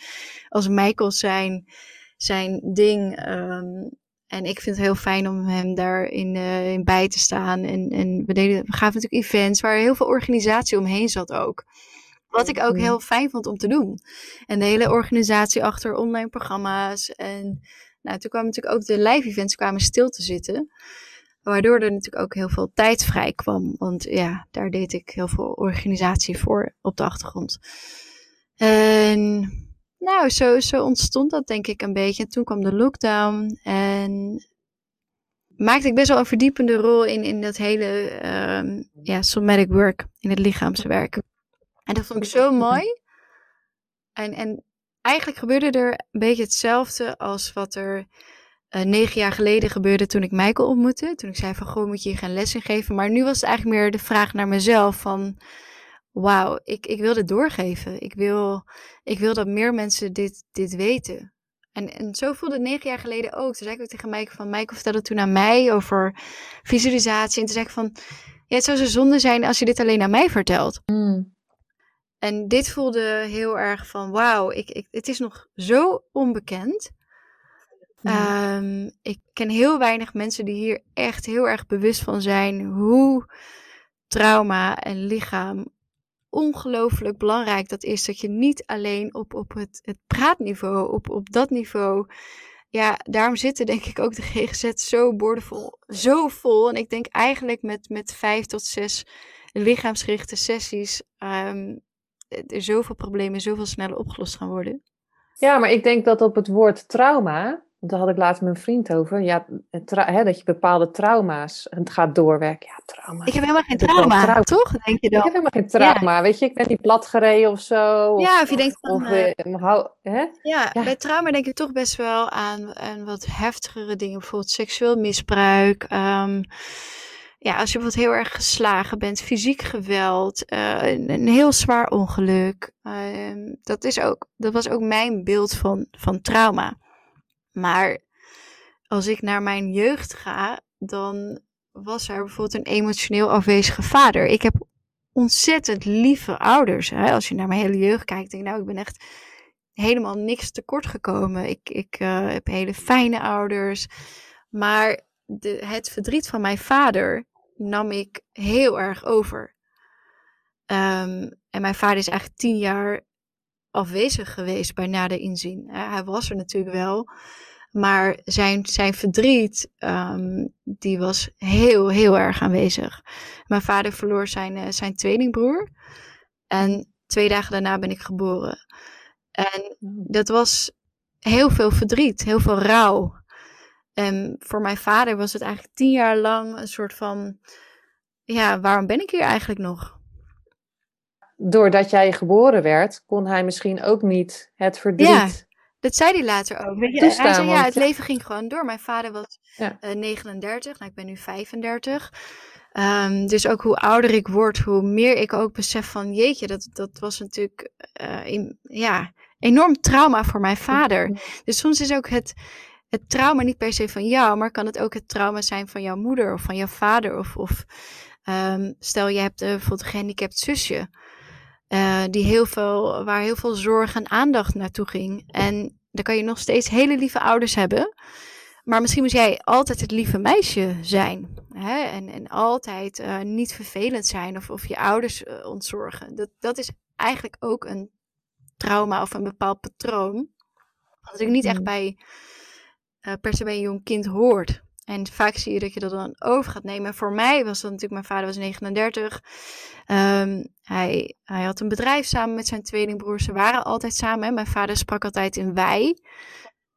Speaker 2: als Michael zijn, zijn ding. Um, en ik vind het heel fijn om hem daarin uh, in bij te staan. En, en we, deden, we gaven natuurlijk events waar heel veel organisatie omheen zat ook. Wat ik ook heel fijn vond om te doen. En de hele organisatie achter online programma's. En nou, toen kwamen natuurlijk ook de live events kwamen stil te zitten. Waardoor er natuurlijk ook heel veel tijd vrij kwam. Want ja, daar deed ik heel veel organisatie voor op de achtergrond. En nou, zo, zo ontstond dat denk ik een beetje. En toen kwam de lockdown en maakte ik best wel een verdiepende rol in, in dat hele um, ja, somatic work, in het lichaamswerk. En dat vond ik zo mooi. En, en eigenlijk gebeurde er een beetje hetzelfde als wat er uh, negen jaar geleden gebeurde toen ik Michael ontmoette. Toen ik zei van, goh, moet je hier geen les in geven? Maar nu was het eigenlijk meer de vraag naar mezelf van wauw, ik, ik wil dit doorgeven. Ik wil, ik wil dat meer mensen dit, dit weten. En, en zo voelde het negen jaar geleden ook. Toen zei ik ook tegen Mike van, Mike vertelde toen aan mij over visualisatie. En toen zei ik van, ja, het zou zo zonde zijn als je dit alleen aan mij vertelt. Mm. En dit voelde heel erg van, wauw, ik, ik, het is nog zo onbekend. Um, ik ken heel weinig mensen die hier echt heel erg bewust van zijn hoe trauma en lichaam ongelooflijk belangrijk dat is. Dat je niet alleen op, op het, het praatniveau, op, op dat niveau. Ja, daarom zitten denk ik ook de GGZ zo boordevol, zo vol. En ik denk eigenlijk met, met vijf tot zes lichaamsgerichte sessies um, er zoveel problemen zoveel sneller opgelost gaan worden.
Speaker 1: Ja, maar ik denk dat op het woord trauma daar had ik laatst met mijn vriend over. Ja, hè, dat je bepaalde trauma's het gaat doorwerken. Ja, trauma.
Speaker 2: Ik heb helemaal geen trauma, toch? Denk je dan?
Speaker 1: Ik heb helemaal geen trauma. Weet je, ik ben niet platgereden of zo. Of,
Speaker 2: ja, of je denkt
Speaker 1: van... Of, uh, hè?
Speaker 2: Ja, ja, bij trauma denk ik toch best wel aan, aan wat heftigere dingen. Bijvoorbeeld seksueel misbruik. Um, ja, als je bijvoorbeeld heel erg geslagen bent, fysiek geweld, uh, een, heel zwaar ongeluk. Uh, dat, is ook, dat was ook mijn beeld van, van trauma. Maar als ik naar mijn jeugd ga, dan was er bijvoorbeeld een emotioneel afwezige vader. Ik heb ontzettend lieve ouders. Hè? Als je naar mijn hele jeugd kijkt, denk ik, nou, ik ben echt helemaal niks tekort gekomen. Ik, ik uh, heb hele fijne ouders. Maar de, het verdriet van mijn vader nam ik heel erg over. Um, en mijn vader is eigenlijk tien jaar afwezig geweest bij nader inzien. Hij was er natuurlijk wel. Maar zijn, zijn verdriet, um, die was heel, heel erg aanwezig. Mijn vader verloor zijn, uh, zijn tweelingbroer. En twee dagen daarna ben ik geboren. En dat was heel veel verdriet, heel veel rouw. En voor mijn vader was het eigenlijk tien jaar lang een soort van, ja, waarom ben ik hier eigenlijk nog?
Speaker 1: Doordat jij geboren werd, kon hij misschien ook niet het verdriet. Ja,
Speaker 2: dat zei hij later ook. Weet je, hij zei, ja, het leven ging gewoon door. Mijn vader was ja. uh, 39, nou, ik ben nu 35. Um, ehm, dus ook hoe ouder ik word, hoe meer ik ook besef van, jeetje, dat, dat was natuurlijk, uh, in, ja, enorm trauma voor mijn vader. Dus soms is ook het, het trauma niet per se van jou, maar kan het ook het trauma zijn van jouw moeder of van jouw vader. Of, of um, stel je hebt uh, bijvoorbeeld een gehandicapt zusje, uh, die heel veel, waar heel veel zorg en aandacht naartoe ging. En dan kan je nog steeds hele lieve ouders hebben. Maar misschien moest jij altijd het lieve meisje zijn. Hè? En, en altijd uh, niet vervelend zijn of, of je ouders uh, ontzorgen. Dat, dat is eigenlijk ook een trauma of een bepaald patroon. Wat ik niet echt mm. bij per se bij een jong kind hoort. En vaak zie je dat je dat dan over gaat nemen. Voor mij was dat natuurlijk, mijn vader was 39. Um, ehm, hij, hij had een bedrijf samen met zijn tweelingbroer. Ze waren altijd samen. Hè. Mijn vader sprak altijd in wij.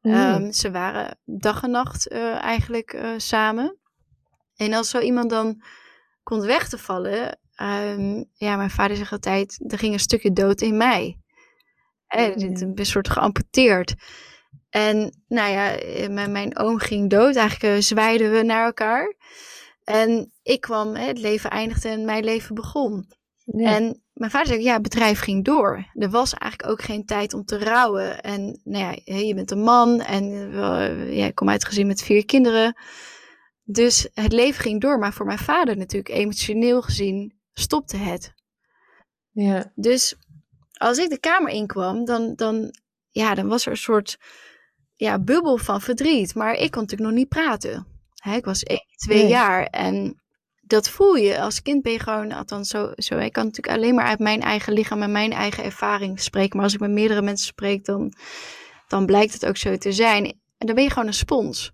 Speaker 2: Mm. Um, ze waren dag en nacht uh, eigenlijk uh, samen. En als zo iemand dan komt weg te vallen. Um, ja, mijn vader zegt altijd, er ging een stukje dood in mij. En mm. een soort geamputeerd. En nou ja, eh, mijn, mijn oom ging dood. Eigenlijk uh, zwaaiden we naar elkaar. En ik kwam, hè, het leven eindigde en mijn leven begon. En mijn vader zei, ja, het bedrijf ging door. Er was eigenlijk ook geen tijd om te rouwen. En nou ja, je bent een man en uh, ja, ik kom uit gezin met vier kinderen. Dus het leven ging door. Maar voor mijn vader natuurlijk, emotioneel gezien, stopte het. Ja. Dus als ik de kamer inkwam, dan, dan, ja, dan was er een soort ja, bubbel van verdriet. Maar ik kon natuurlijk nog niet praten. ik was 1, 2 jaar en dat voel je. Als kind ben je gewoon, althans zo, zo. Ik kan natuurlijk alleen maar uit mijn eigen lichaam en mijn eigen ervaring spreken. Maar als ik met meerdere mensen spreek, dan, dan blijkt het ook zo te zijn. En dan ben je gewoon een spons.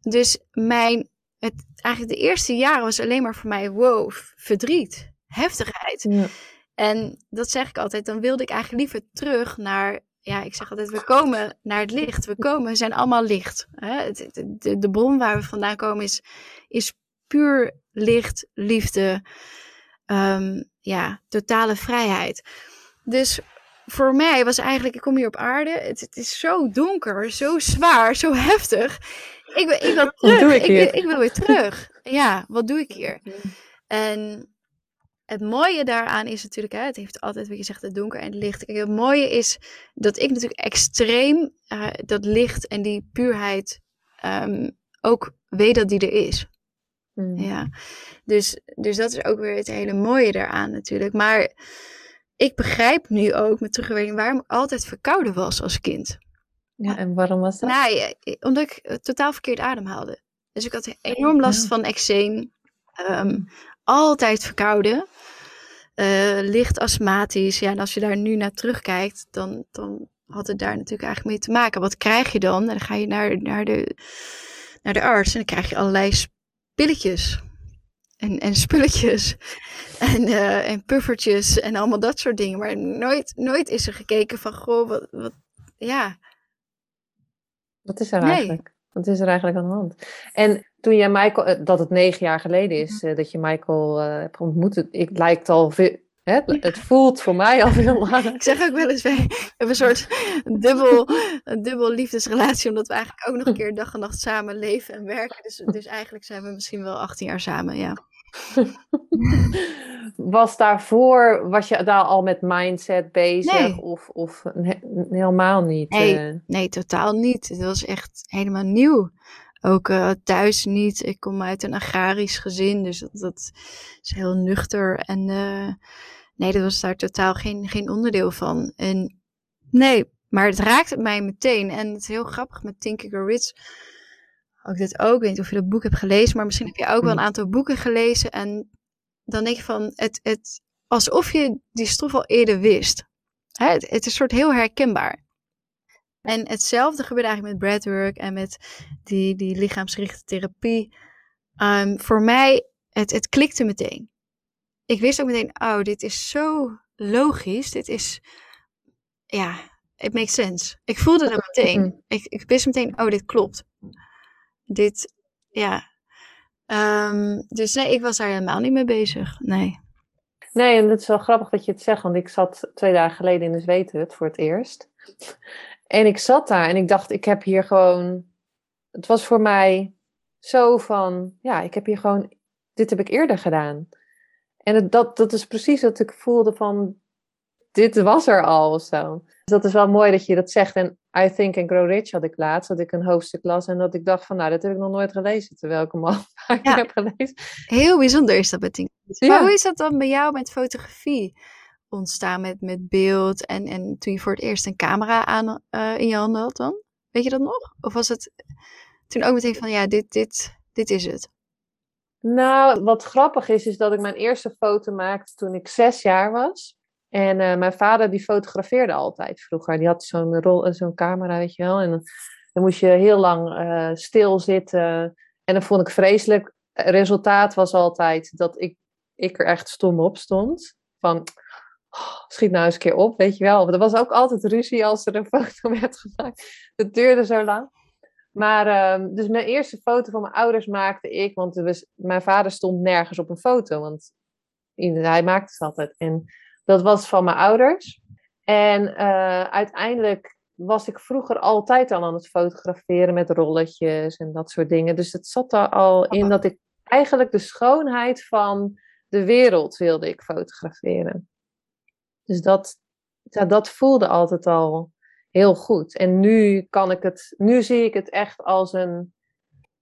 Speaker 2: Dus mijn, het, eigenlijk de eerste jaren was alleen maar voor mij, wow, verdriet, heftigheid. Ja. En dat zeg ik altijd, dan wilde ik eigenlijk liever terug naar ja, ik zeg altijd, we komen naar het licht. We komen, we zijn allemaal licht. Hè? De, de, de, bron waar we vandaan komen is, is puur licht, liefde, um, ja, totale vrijheid. Dus voor mij was eigenlijk, ik kom hier op aarde, het, het is zo donker, zo zwaar, zo heftig. Ik, ik wil terug. Ik, ik, ik, wil weer terug. Ja, wat doe ik hier? En het mooie daaraan is natuurlijk, hè, het heeft altijd wat je zegt, het donker en het licht. Kijk, het mooie is dat ik natuurlijk extreem uh, dat licht en die puurheid um, ook weet dat die er is. Mm. Ja, dus, dus dat is ook weer het hele mooie daaraan natuurlijk. Maar ik begrijp nu ook met terugwerking waarom ik altijd verkouden was als kind.
Speaker 1: Ja, en waarom was dat?
Speaker 2: Nou, omdat ik totaal verkeerd ademhaalde. Dus ik had enorm last van eczeem. Um, altijd verkouden. Uh, licht astmatisch. Ja, en als je daar nu naar terugkijkt, dan, dan had het daar natuurlijk eigenlijk mee te maken. Wat krijg je dan? Dan ga je naar, naar, de, naar de arts en dan krijg je allerlei pilletjes. En, en spulletjes. En, uh, en puffertjes en allemaal dat soort dingen. Maar nooit, nooit is er gekeken van, goh, wat, wat ja.
Speaker 1: Wat is er eigenlijk? Wat is er eigenlijk aan de hand? En toen jij Michael, eh, dat het negen jaar geleden is mhm. eh, dat je Michael uh, hebt ontmoet, ik lijkt al veel, Het, het voelt voor mij al heel lang.
Speaker 2: Ik zeg ook wel eens, wij hebben een soort dubbel, een dubbel liefdesrelatie, omdat we eigenlijk ook nog een keer dag en nacht samen leven en werken. Dus, dus eigenlijk zijn we misschien wel 18 jaar samen, ja.
Speaker 1: was daarvoor, was je daar al met mindset bezig?
Speaker 2: Nee.
Speaker 1: Of, of helemaal niet?
Speaker 2: Nee, nee, totaal niet. Het was echt helemaal nieuw. Ook eh, thuis niet. Ik kom uit een agrarisch gezin, dus dat, dat is heel nuchter. En eh, nee, dat was daar totaal geen, geen onderdeel van. En nee, maar het raakte mij meteen. En het is heel grappig met Grow Rich. Ook dit ook. Ik weet niet of je dat boek hebt gelezen, maar misschien heb je ook wel een aantal boeken gelezen. En dan denk je van, het, het, alsof je die stof al eerder wist. Hè, het, het is een soort heel herkenbaar. En hetzelfde gebeurt eigenlijk met breathwork en met die, die lichaamsgerichte therapie. Um, voor mij, het, het klikte meteen. Ik wist ook meteen, oh, dit is zo logisch. Dit is, ja, it makes sense. Ik voelde dat meteen. Ik, ik wist meteen, oh, dit klopt. Dit, ja. Um, dus nee, ik was daar helemaal niet mee bezig. Nee.
Speaker 1: Nee, en het is wel grappig dat je het zegt, want ik zat twee dagen geleden in de Zweethut voor het eerst. En ik zat daar en ik dacht, ik heb hier gewoon. Het was voor mij zo van, ja, ik heb hier gewoon, dit heb ik eerder gedaan. En het, dat, dat is precies wat ik voelde van, dit was er al of zo. Dus dat is wel mooi dat je dat zegt. En I Think and Grow Rich had ik laatst, dat ik een hoofdstuk las en dat ik dacht van, nou, dat heb ik nog nooit gelezen, terwijl ik hem al vaak ja. heb gelezen.
Speaker 2: Heel bijzonder is dat met. Ja. Maar hoe is dat dan bij jou met fotografie? Ontstaan met, met beeld en, en toen je voor het eerst een camera aan, uh, in je handen had dan? Weet je dat nog? Of was het toen ook meteen van ja, dit, dit, dit is het?
Speaker 1: Nou, wat grappig is, is dat ik mijn eerste foto maakte toen ik zes jaar was. En uh, mijn vader die fotografeerde altijd vroeger. Die had zo'n rol, zo'n camera, weet je wel. En dan, dan moest je heel lang uh, stilzitten. En dat vond ik vreselijk. Het resultaat was altijd dat ik, ik er echt stom op stond. Van, oh, schiet nou eens een keer op, weet je wel. Er was ook altijd ruzie als er een foto werd gemaakt. Het duurde zo lang. Maar, uh, dus mijn eerste foto van mijn ouders maakte ik, want was, mijn vader stond nergens op een foto, want hij maakte het altijd. En dat was van mijn ouders. En uh, uiteindelijk was ik vroeger altijd al aan het fotograferen met rolletjes en dat soort dingen. Dus het zat er al in dat ik eigenlijk de schoonheid van de wereld wilde ik fotograferen. Dus dat, ja, dat voelde altijd al heel goed. En nu kan ik het, nu zie ik het echt als een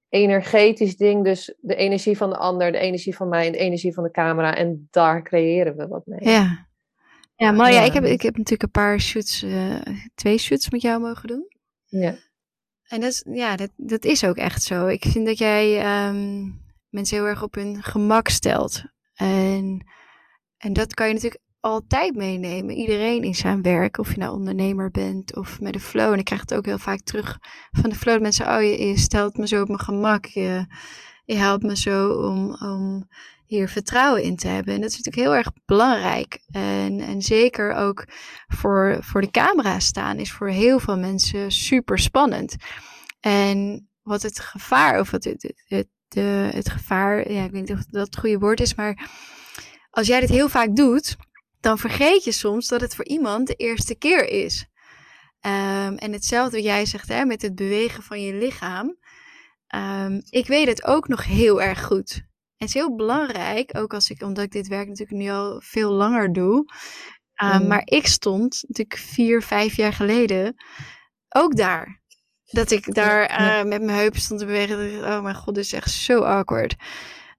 Speaker 1: energetisch ding. Dus de energie van de ander, de energie van mij en de energie van de camera. En daar creëren we wat mee.
Speaker 2: Ja, ja ik, heb, ik heb natuurlijk een paar shoots, uh, twee shoots met jou mogen doen.
Speaker 1: Ja.
Speaker 2: En dat is, ja, dat, dat is ook echt zo. Ik vind dat jij um, mensen heel erg op hun gemak stelt. En, en dat kan je natuurlijk altijd meenemen. Iedereen in zijn werk. Of je nou ondernemer bent of met de flow. En ik krijg het ook heel vaak terug van de flow. Mensen, oh je, stelt me zo op mijn gemak. Je, je helpt me zo om, om hier vertrouwen in te hebben. En dat is natuurlijk heel erg belangrijk. En, en zeker ook voor, voor de camera staan is voor heel veel mensen super spannend. En wat het gevaar, of wat het, het, het, de, het gevaar, ja, ik weet niet of dat het goede woord is, maar als jij dit heel vaak doet, dan vergeet je soms dat het voor iemand de eerste keer is. Um, en hetzelfde wat jij zegt hè, met het bewegen van je lichaam. Um, ik weet het ook nog heel erg goed. En het is heel belangrijk, ook als ik, omdat ik dit werk natuurlijk nu al veel langer doe. Um, mm. Maar ik stond natuurlijk vier, vijf jaar geleden ook daar. Dat ik daar uh, met mijn heupen stond te bewegen. oh mijn god, dit is echt zo awkward.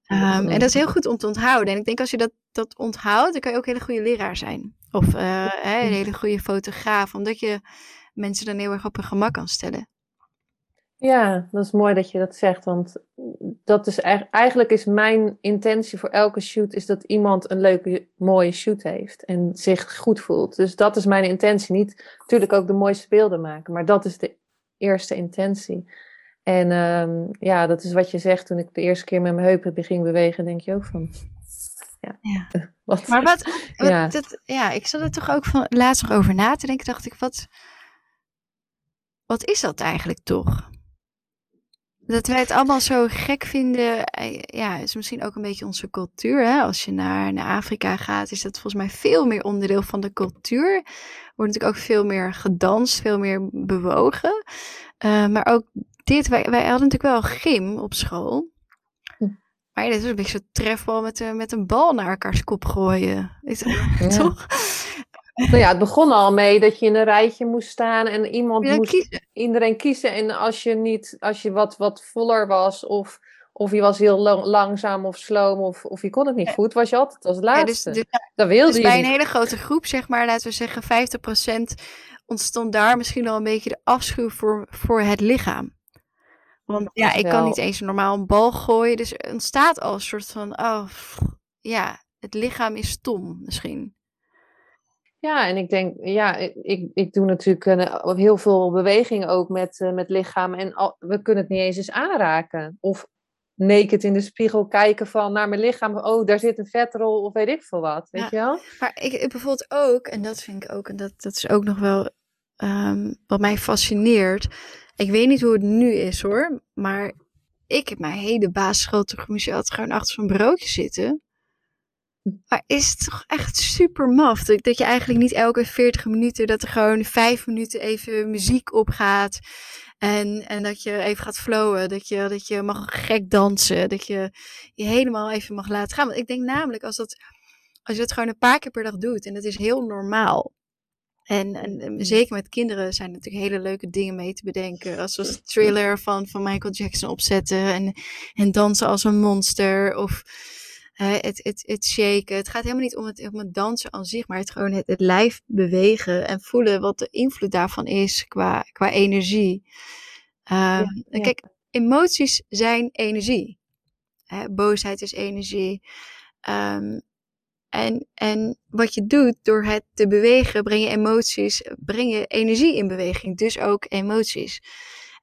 Speaker 2: Um, en dat is heel goed om te onthouden. En ik denk als je dat, dat onthoudt, dan kan je ook een hele goede leraar zijn. Of uh, een hele goede fotograaf, omdat je mensen dan heel erg op hun gemak kan stellen.
Speaker 1: Ja, dat is mooi dat je dat zegt. Want dat is eigenlijk is mijn intentie voor elke shoot is dat iemand een leuke, mooie shoot heeft en zich goed voelt. Dus dat is mijn intentie. Niet natuurlijk ook de mooiste beelden maken, maar dat is de eerste intentie. En um, ja, dat is wat je zegt. Toen ik de eerste keer met mijn heupen ging bewegen, denk je ook van. Ja.
Speaker 2: ja. Wat? Maar wat, wat ja. Dat, ja, ik zat er toch ook van laatst nog over na te denken. Dacht ik, wat, wat is dat eigenlijk toch? dat wij het allemaal zo gek vinden, eh, ja, is misschien ook een beetje onze cultuur. Hè? Als je naar, naar Afrika gaat, is dat volgens mij veel meer onderdeel van de cultuur. Er wordt natuurlijk ook veel meer gedanst, veel meer bewogen. Uh, maar ook dit, wij, wij hadden natuurlijk wel gym op school. Hm. Maar ja, dit is een beetje zo'n trefbal met, uh, met een bal naar elkaars kop gooien. Is, ja. Toch?
Speaker 1: Nou ja, het begon al mee dat je in een rijtje moest staan en iemand moest kiezen. iedereen kiezen. En als je niet, als je wat, wat voller was of, of je was heel lang, langzaam of sloom of, of je kon het niet goed, was je altijd als laatste. Ja, dus, dus, dat wilde dus
Speaker 2: je bij een hele grote groep, zeg maar, laten we zeggen 50% ontstond daar misschien al een beetje de afschuw voor, voor het lichaam. Want ja, ik kan niet eens normaal een bal gooien. Dus er ontstaat al een soort van, oh, ja, het lichaam is stom misschien.
Speaker 1: Ja, en ik denk, ja, ik, ik doe natuurlijk uh, heel veel beweging ook met, uh, met lichaam. En al, we kunnen het niet eens eens aanraken. Of naked in de spiegel kijken van naar mijn lichaam. Oh, daar zit een vetrol of weet ik veel wat. Weet je wel?
Speaker 2: Maar ik, ik, bijvoorbeeld ook, en dat vind ik ook, en dat, dat is ook nog wel um, wat mij fascineert. Ik weet niet hoe het nu is hoor, maar ik heb mijn hele basisschool toch gewoon achter zo'n broodje zitten. Maar is het toch echt super maf dat je eigenlijk niet elke 40 minuten, dat er gewoon 5 minuten even muziek opgaat. En, en dat je even gaat flowen, dat je, dat je mag gek dansen, dat je je helemaal even mag laten gaan. Want ik denk namelijk, als, dat, als je dat gewoon een paar keer per dag doet, en dat is heel normaal. En, en, zeker met kinderen zijn er natuurlijk hele leuke dingen mee te bedenken. Als we de thriller van, van Michael Jackson opzetten en, en dansen als een monster. Of het, het, het shaken. Het gaat helemaal niet om het, om het dansen aan zich, maar het gewoon het, het lijf bewegen en voelen wat de invloed daarvan is qua, qua energie. Um, Kijk, emoties zijn energie. Hè, boosheid is energie. Um, en, en wat je doet door het te bewegen, breng je emoties, breng je energie in beweging. Dus ook emoties.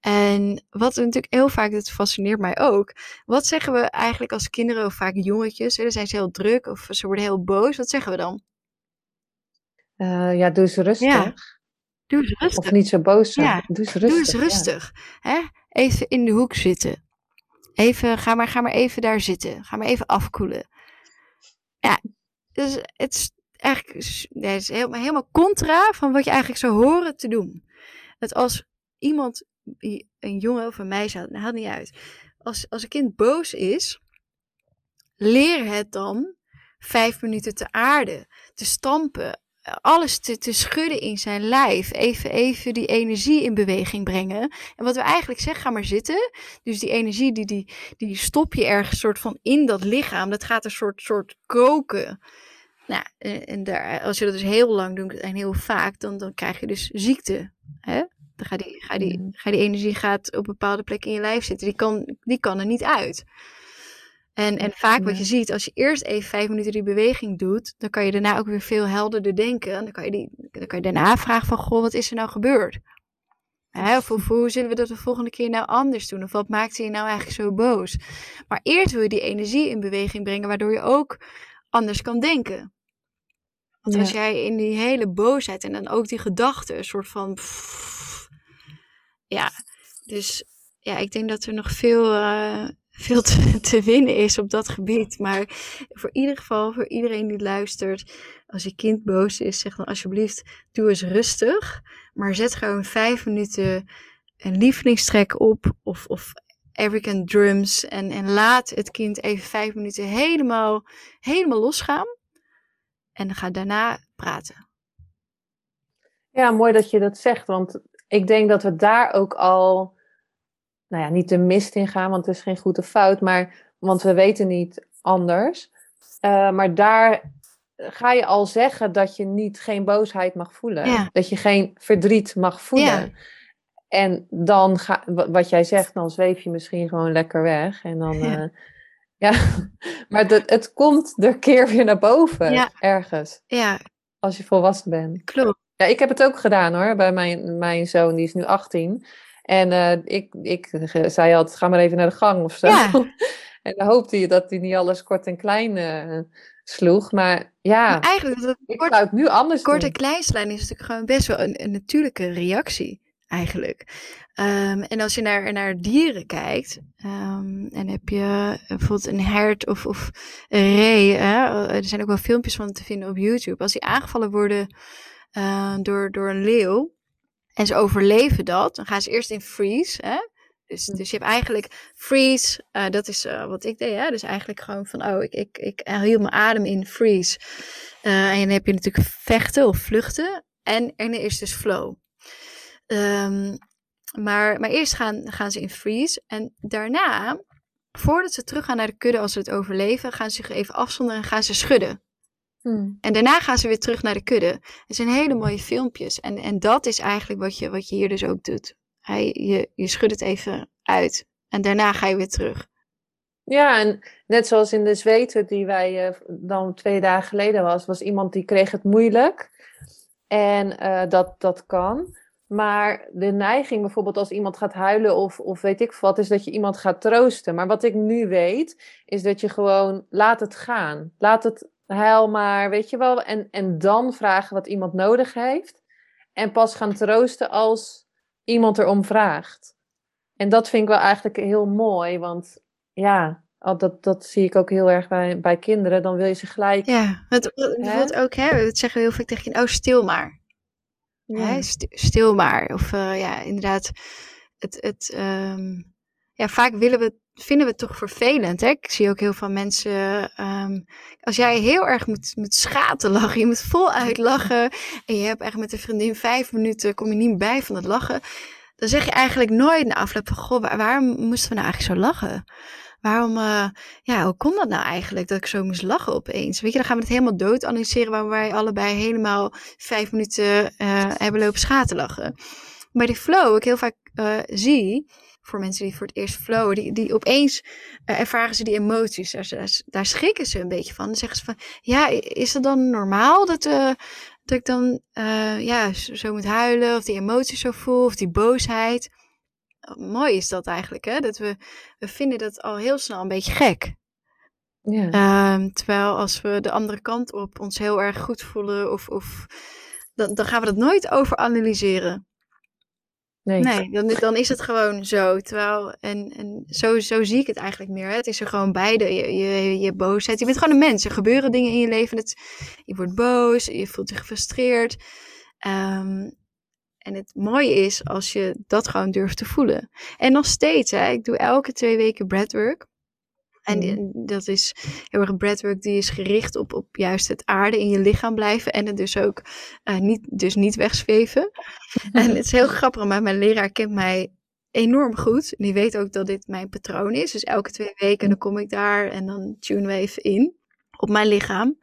Speaker 2: En wat natuurlijk heel vaak, dat fascineert mij ook. Wat zeggen we eigenlijk als kinderen of vaak jongetjes? Dan zijn ze heel druk of ze worden heel boos. Wat zeggen we dan?
Speaker 1: Uh, ja, doe ze rustig. Ja.
Speaker 2: Doe ze rustig.
Speaker 1: Of niet zo boos zijn. Ja. Doe ze rustig.
Speaker 2: Doe ze rustig. Hè? Even in de hoek zitten. Even, ga maar, ga maar even daar zitten. Ga maar even afkoelen. Ja, dus het is eigenlijk het is helemaal, helemaal contra van wat je eigenlijk zou horen te doen. Dat als iemand een jongen of een meisje, dat haalt niet uit. Als, als een kind boos is, leer het dan vijf minuten te aarden, te stampen, alles te, te schudden in zijn lijf. Even, even die energie in beweging brengen. En wat we eigenlijk zeggen, ga maar zitten. Dus die energie, die, die, die stop je ergens soort van in dat lichaam. Dat gaat een soort, soort koken. Nou, en daar, als je dat dus heel lang doet en heel vaak, dan, dan krijg je dus ziekte. Hè? Dan gaat die, ga die, mm. ga die energie gaat op bepaalde plekken in je lijf zitten. Die kan, die kan er niet uit. En, en vaak wat je ziet, als je eerst even vijf minuten die beweging doet, dan kan je daarna ook weer veel helderder denken. En dan kan je, die, dan kan je daarna vragen van, goh, wat is er nou gebeurd? Hè, of, of, hoe zullen we dat de volgende keer nou anders doen? Of wat maakt je nou eigenlijk zo boos? Maar eerst wil je die energie in beweging brengen, waardoor je ook anders kan denken. Want als jij in die hele boosheid en dan ook die gedachten, een soort van ja, dus ja, ik denk dat er nog veel, uh, veel te, winnen is op dat gebied. Maar voor ieder geval, voor iedereen die luistert, als je kind boos is, zeg dan alsjeblieft, doe eens rustig. Maar zet gewoon vijf minuten een lievelingstrek op of, of African drums. En, en laat het kind even vijf minuten helemaal, helemaal losgaan. En ga daarna praten.
Speaker 1: Ja, mooi dat je dat zegt, want ik denk dat we daar ook al, nou ja, niet de mist in gaan, want het is geen goede fout, maar, want we weten niet anders. Uh, maar daar ga je al zeggen dat je niet geen boosheid mag voelen. Dat je geen verdriet mag voelen. Ja. En dan ga, wat jij zegt, dan zweef je misschien gewoon lekker weg. En dan, ja, uh, ja. maar het, het komt er keer weer naar boven, ergens.
Speaker 2: Ja.
Speaker 1: Als je volwassen bent.
Speaker 2: Klopt.
Speaker 1: Ja, ik heb het ook gedaan hoor, bij mijn, mijn zoon, die is nu 18. En uh, ik, ik zei altijd, ga maar even naar de gang of zo. Ja. en dan hoopte je dat hij niet alles kort en klein uh, sloeg. Maar ja, maar
Speaker 2: eigenlijk, dat
Speaker 1: ik kort, zou het nu anders
Speaker 2: Kort
Speaker 1: en
Speaker 2: klein slaan is natuurlijk gewoon best wel een, een natuurlijke reactie. eigenlijk. Ehm, en als je naar, naar dieren kijkt, um, en heb je bijvoorbeeld een hert of, of een ree, hè? er zijn ook wel filmpjes van te vinden op YouTube. Als die aangevallen worden uh, door, door een leeuw en ze overleven dat, dan gaan ze eerst in freeze. Hè? Dus, dus je hebt eigenlijk freeze, uh, dat is uh, wat ik deed. Hè? Dus eigenlijk gewoon van, oh, ik, ik, ik hield mijn adem in freeze. en dan heb je natuurlijk vechten of vluchten. En er is dus flow. Um, maar, maar eerst gaan, gaan ze in freeze. En daarna, voordat ze teruggaan naar de kudde als ze het overleven, gaan ze zich even afzonderen en gaan ze schudden. Hmm. En daarna gaan ze weer terug naar de kudde. Het zijn hele mooie filmpjes. En, en dat is eigenlijk wat je, wat je hier dus ook doet. Hij, je, je schudt het even uit. En daarna ga je weer terug.
Speaker 1: Ja, en net zoals in de zweten die wij uh, dan twee dagen geleden was, was iemand die kreeg het moeilijk. En uh, dat, dat kan. Maar de neiging bijvoorbeeld als iemand gaat huilen of, of weet ik wat, is dat je iemand gaat troosten. Maar wat ik nu weet, is dat je gewoon laat het gaan. Laat het huil maar, weet je wel. En, en dan vragen wat iemand nodig heeft. En pas gaan troosten als iemand erom vraagt. En dat vind ik wel eigenlijk heel mooi, want ja, dat, dat zie ik ook heel erg bij, bij kinderen. Dan wil je ze gelijk.
Speaker 2: Ja, het, bijvoorbeeld ook, hè, dat zeggen we heel veel tegen je, oh stil maar. Ja. stil maar. Of uh, ja, inderdaad, het, het, um, ja, vaak willen we, vinden we het toch vervelend. Hè? Ik zie ook heel veel mensen, um, als jij heel erg moet, moet schaten lachen, je moet voluit lachen en je hebt echt met een vriendin vijf minuten, kom je niet bij van het lachen, dan zeg je eigenlijk nooit na afloop van, goh, waar, waarom moesten we nou eigenlijk zo lachen? Waarom, uh, ja, hoe kon dat nou eigenlijk dat ik zo moest lachen opeens? Weet je, dan gaan we het helemaal dood analyseren waar wij allebei helemaal vijf minuten uh, hebben lopen schaten lachen. Bij de flow, ik heel vaak uh, zie, voor mensen die voor het eerst flowen, die, die opeens ervaren ze die emoties. Daar, daar, schrikken ze een beetje van. Dan zeggen ze van, ja, is het dan normaal dat, dat ik dan ja, zo moet huilen of die emoties zo voel of die boosheid? mooi is dat eigenlijk, hè? Dat we, we vinden dat al heel snel een beetje gek. Ja. Um, terwijl als we de andere kant op ons heel erg goed voelen, of, of dan, dan gaan we dat nooit over analyseren. Nee, dan, dan is het gewoon zo. Terwijl, en, en zo, zo zie ik het eigenlijk meer. Het is er gewoon beide. Je, je, je boosheid. Je bent gewoon een mens. Er gebeuren dingen in je leven. Je wordt boos. Je voelt je gefrustreerd. Um, en het mooie is als je dat gewoon durft te voelen. En nog steeds, hè, ik doe elke twee weken breathwork. En mhm. dat is heel erg breathwork die is gericht op, op juist het aarde in je lichaam blijven. En het dus ook uh, niet, dus niet wegzweven. en het is heel grappig, maar mijn leraar kent mij enorm goed. En die weet ook dat dit mijn patroon is. Dus elke twee weken dan kom ik daar en dan tune we even in op mijn lichaam.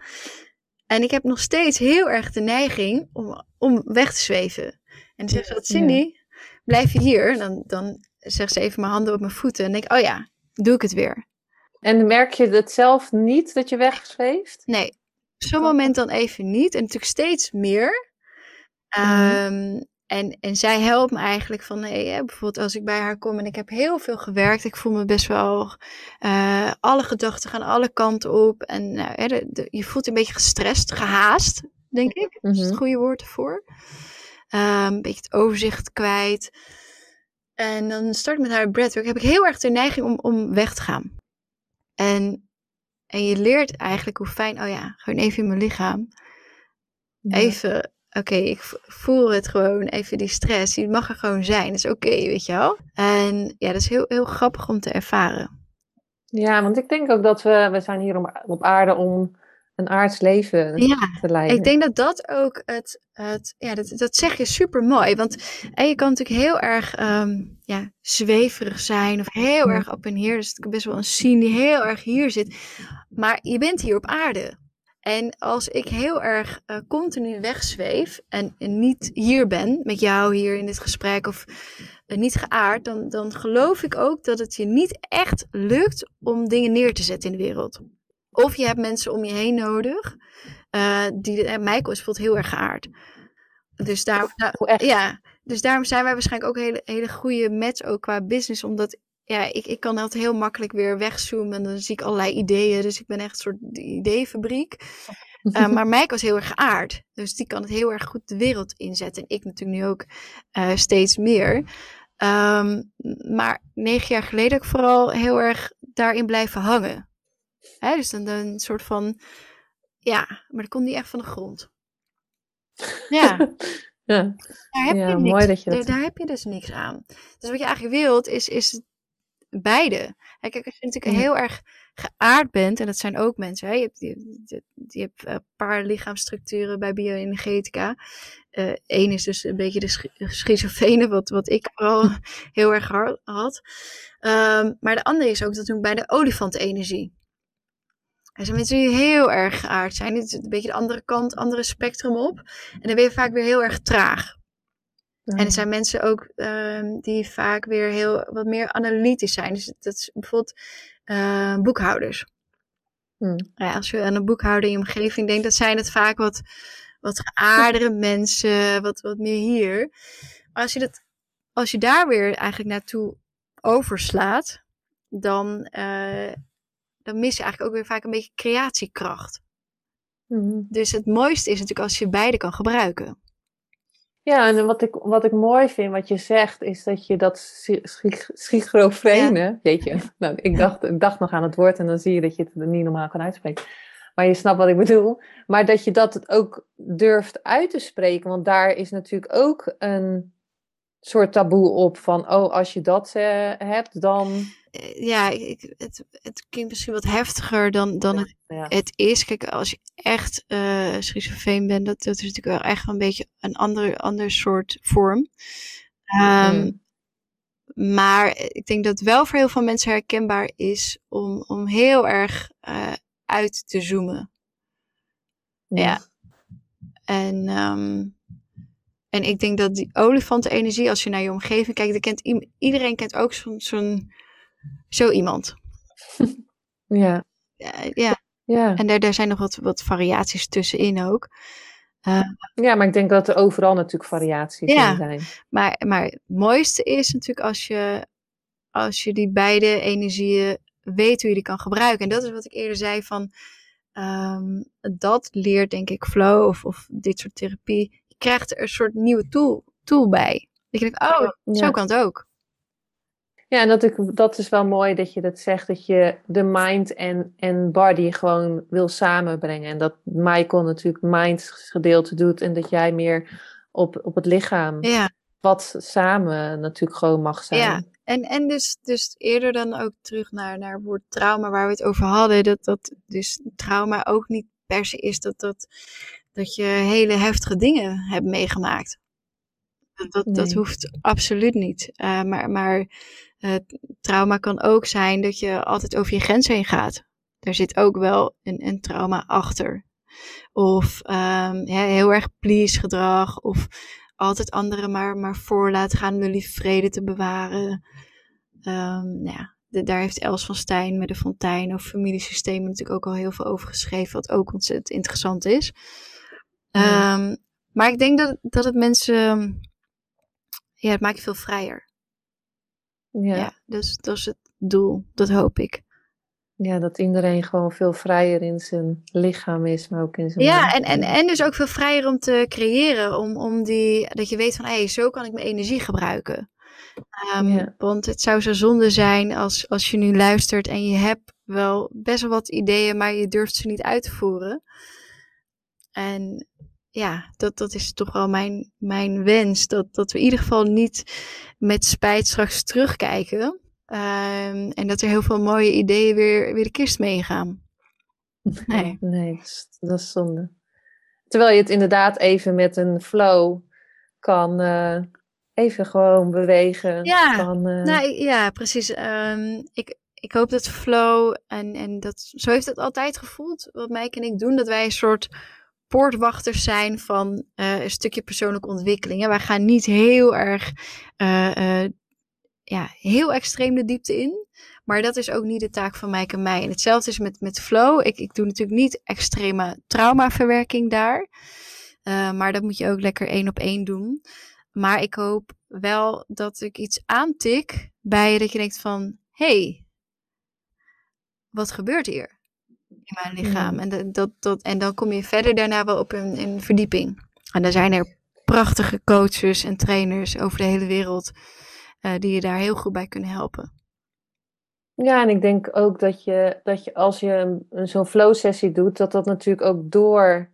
Speaker 2: En ik heb nog steeds heel erg de neiging om, om weg te zweven. En dan zegt ze, Cindy, blijf je hier? Dan, dan zegt ze even mijn handen op mijn voeten. En denk ik, oh ja, doe ik het weer.
Speaker 1: En merk je het zelf niet dat je wegzweeft?
Speaker 2: Nee, op zo'n moment dan even niet. En natuurlijk steeds meer. Um, en, en zij helpt me eigenlijk van, nee, hè, bijvoorbeeld als ik bij haar kom en ik heb heel veel gewerkt. Ik voel me best wel, uh, alle gedachten gaan alle kanten op. En uh, de, je voelt een beetje gestrest, gehaast, denk ik. Dat is het mhm. goede woord ervoor. Um, een beetje het overzicht kwijt. En dan start ik met haar breathwork. Heb ik heel erg de neiging om, om weg te gaan. En, en je leert eigenlijk hoe fijn, oh ja, gewoon even in mijn lichaam. Even, oké, ik voel het gewoon, even die stress. Die mag er gewoon zijn. Dat is oké, weet je wel. En ja, dat is heel, heel grappig om te ervaren.
Speaker 1: Ja, want ik denk ook dat we, we zijn hier op, op aarde om een aards leven te leiden.
Speaker 2: Ik denk dat dat ook het, het ja, dat, dat zeg je super mooi. Want en je kan natuurlijk heel erg um, ja, zweverig zijn of heel erg op en hier. Dus best wel een scene die heel erg hier zit. Maar je bent hier op aarde. En als ik heel erg uh, continu wegzweef en, en, niet hier ben met jou hier in dit gesprek of uh, niet geaard, dan, dan geloof ik ook dat het je niet echt lukt om dingen neer te zetten in de wereld. Of je hebt mensen om je heen nodig. Uh, die, en Michael is bijvoorbeeld heel erg geaard. Dus, daar, ja, dus daarom zijn wij waarschijnlijk ook hele, hele goede match ook qua business. Omdat ja, ik, ik kan altijd heel makkelijk weer wegzoomen. En dan zie ik allerlei ideeën. Dus ik ben echt een soort ideeënfabriek. Uh, maar Mike was heel erg geaard. Dus die kan het heel erg goed de wereld inzetten. En ik natuurlijk nu ook uh, steeds meer. Um, maar negen jaar geleden ook vooral heel erg daarin blijven hangen. Hè, dus dan een soort van. Ja, maar dat komt niet echt van de grond. Ja.
Speaker 1: ja.
Speaker 2: Daar heb,
Speaker 1: Ja,
Speaker 2: je
Speaker 1: mooi
Speaker 2: niks,
Speaker 1: dat je
Speaker 2: daar,
Speaker 1: dat-
Speaker 2: daar heb je dus niks aan. Dus wat je eigenlijk wilt, is, is beide. Hè, Kijk, als je natuurlijk heel erg geaard bent, en dat zijn ook mensen, hè? Je, hebt, je, je- je hebt een paar lichaamsstructuren bij bioenergetica. Eén is dus een beetje de schi- schizofrene, wat, wat ik vooral heel erg hard had. Ehm, maar de andere is ook dat doen bij de olifantenergie. Er zijn mensen die heel erg geaard zijn. Dit is een beetje de andere kant, andere spectrum op. En dan ben je vaak weer heel erg traag. En er zijn mensen ook ehm, die vaak weer heel wat meer analytisch zijn. Dus dat is bijvoorbeeld eh, boekhouders.
Speaker 1: Hmm.
Speaker 2: Nou ja, als je aan een boekhouder in je omgeving denkt, dat zijn het vaak wat, wat geaardere mensen, wat, wat meer hier. Maar als je, dat, als je daar weer eigenlijk naartoe overslaat, dan, eh, dan mis je eigenlijk ook weer vaak een beetje creatiekracht.
Speaker 1: Mhm.
Speaker 2: Dus het mooiste is natuurlijk als je beide kan gebruiken.
Speaker 1: Ja, en wat ik, wat ik mooi vind, wat je zegt, is dat je dat schi- schi- schizofrene, weet je, nou, ik, dacht, ik dacht nog aan het woord en dan zie je dat je het niet normaal kan uitspreken. Maar je snapt wat ik bedoel. Maar dat je dat ook durft uit te spreken, want daar is natuurlijk ook een soort taboe op van, oh, als je dat eh, hebt, dan...
Speaker 2: Eh, Ja, ik, het, het klinkt misschien wat heftiger dan, dan het
Speaker 1: Ja.
Speaker 2: het is. Kijk, als je echt eh schizofreen bent, dat, dat is natuurlijk wel echt wel een beetje een ander, ander soort vorm. Ehm,
Speaker 1: Mm.
Speaker 2: Maar ik denk dat het wel voor heel veel mensen herkenbaar is om, om heel erg eh, uit te zoomen. Ja. En, ehm, en ik denk dat die olifantenergie, als je naar je omgeving kijkt, dan kent iedereen kent ook zo'n zo'n zo iemand.
Speaker 1: Ja,
Speaker 2: Ja, ja. en daar, daar zijn nog wat, wat variaties tussenin ook.
Speaker 1: ja, maar ik denk dat er overal natuurlijk variaties
Speaker 2: Ja.
Speaker 1: in zijn.
Speaker 2: Maar, maar het mooiste is natuurlijk als je, als je die beide energieën weet hoe je die kan gebruiken. En dat is wat ik eerder zei van, ehm, dat leert denk ik flow of, of dit soort therapie. Je krijgt er een soort nieuwe tool, tool bij. Dat je denkt, oh, zo kan het ook.
Speaker 1: Ja, en dat, ik, dat is wel mooi dat je dat zegt, dat je de mind en, en body gewoon wil samenbrengen. En dat Michael natuurlijk mind gedeelte doet en dat jij meer op, op het lichaam,
Speaker 2: Ja,
Speaker 1: wat samen natuurlijk gewoon mag zijn.
Speaker 2: ja. En, en dus, dus eerder dan ook terug naar, naar het woord trauma waar we het over hadden. Dat, dat dus trauma ook niet per se is dat, dat, dat je hele heftige dingen hebt meegemaakt. Dat, dat, hoeft absoluut niet. Eh, maar maar eh, trauma kan ook zijn dat je altijd over je grens heen gaat. Daar zit ook wel een, een trauma achter. Of ehm, ja, heel erg please gedrag. Of altijd anderen maar, maar voor laten gaan om de lieve vrede te bewaren. Ehm, nou ja, de- daar heeft Els van Stijn met de fontein of familiesystemen natuurlijk ook al heel veel over geschreven. Wat ook ontzettend interessant is.
Speaker 1: Ja.
Speaker 2: Ehm, maar ik denk dat, dat het mensen... Ja, het maakt je veel vrijer.
Speaker 1: Ja.
Speaker 2: Ja, dus dat is het doel. Dat hoop ik.
Speaker 1: Ja, dat iedereen gewoon veel vrijer in zijn lichaam is, maar ook in zijn
Speaker 2: Ja,
Speaker 1: mind.
Speaker 2: en, en, en dus ook veel vrijer om te creëren. Om, om die, dat je weet van, hé, hey, zo kan ik mijn energie gebruiken. Ehm,
Speaker 1: Ja.
Speaker 2: Want het zou zo zonde zijn als, als je nu luistert en je hebt wel best wel wat ideeën, maar je durft ze niet uit te voeren. En ja, dat, dat is toch wel mijn, mijn wens. Dat, dat we in ieder geval niet met spijt straks terugkijken. Ehm, en dat er heel veel mooie ideeën weer, weer de kist meegaan. Nee.
Speaker 1: Nee, dat is, dat is zonde. Terwijl je het inderdaad even met een flow kan eh, even gewoon bewegen.
Speaker 2: Ja,
Speaker 1: Van, eh,
Speaker 2: Nou, ja, precies. Ehm, ik, ik hoop dat flow en, en dat, zo heeft het altijd gevoeld, wat Mike en ik doen, dat wij een soort poortwachters zijn van eh, een stukje persoonlijke ontwikkeling. En wij gaan niet heel erg, eh, eh, ja, heel extreem de diepte in. Maar dat is ook niet de taak van Mike en mij. En hetzelfde is met, met flow. Ik, ik doe natuurlijk niet extreme traumaverwerking daar. Maar dat moet je ook lekker één op één doen. Maar ik hoop wel dat ik iets aantik bij je dat je denkt van, hey, wat gebeurt hier? In mijn lichaam. En, dat, dat, dat, en dan kom je verder daarna wel op een, een verdieping. En dan zijn er prachtige coaches en trainers over de hele wereld uh, die je daar heel goed bij kunnen helpen.
Speaker 1: Ja, en ik denk ook dat je, dat je als je een, zo'n flow sessie doet, dat dat natuurlijk ook door.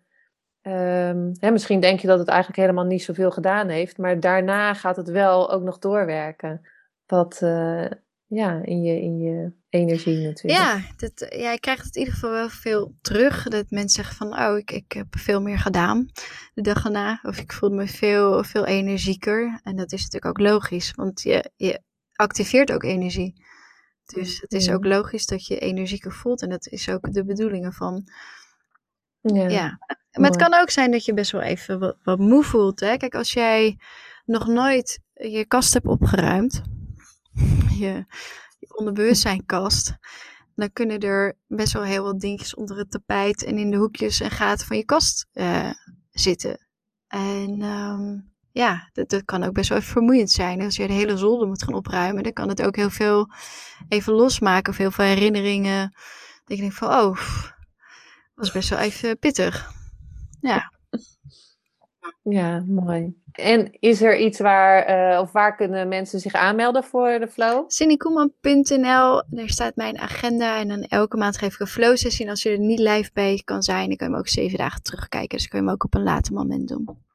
Speaker 1: Um, hè, misschien denk je dat het eigenlijk helemaal niet zoveel gedaan heeft, maar daarna gaat het wel ook nog doorwerken. Wat uh, ja, in je, in je energie natuurlijk.
Speaker 2: Ja, dat, ja, je krijgt het in ieder geval wel veel terug. Dat mensen zeggen van, oh, ik, ik heb veel meer gedaan de dag erna. Of ik voelde me veel, veel energieker. En dat is natuurlijk ook logisch, want je, je activeert ook energie. Dus het is ook logisch dat je energieker voelt. En dat is ook de bedoeling ervan. Ja. ja. Maar het kan ook zijn dat je best wel even wat, wat moe voelt. Hè? Kijk, als jij nog nooit je kast hebt opgeruimd, je, je onderbewustzijnkast, dan kunnen er best wel heel wat dingetjes onder het tapijt en in de hoekjes en gaten van je kast uh, zitten. En um, ja, dat, dat kan ook best wel even vermoeiend zijn. Als je de hele zolder moet gaan opruimen, dan kan het ook heel veel even losmaken of heel veel herinneringen. Dat je van, oh, was best wel even pittig. Ja.
Speaker 1: Ja, mooi. En is er iets waar, uh, of waar kunnen mensen zich aanmelden voor de flow?
Speaker 2: cindykoeman.nl, daar staat mijn agenda en dan elke maand geef ik een flow sessie. En als je er niet live bij kan zijn, dan kun je hem ook zeven dagen terugkijken. Dus kun je hem ook op een later moment doen.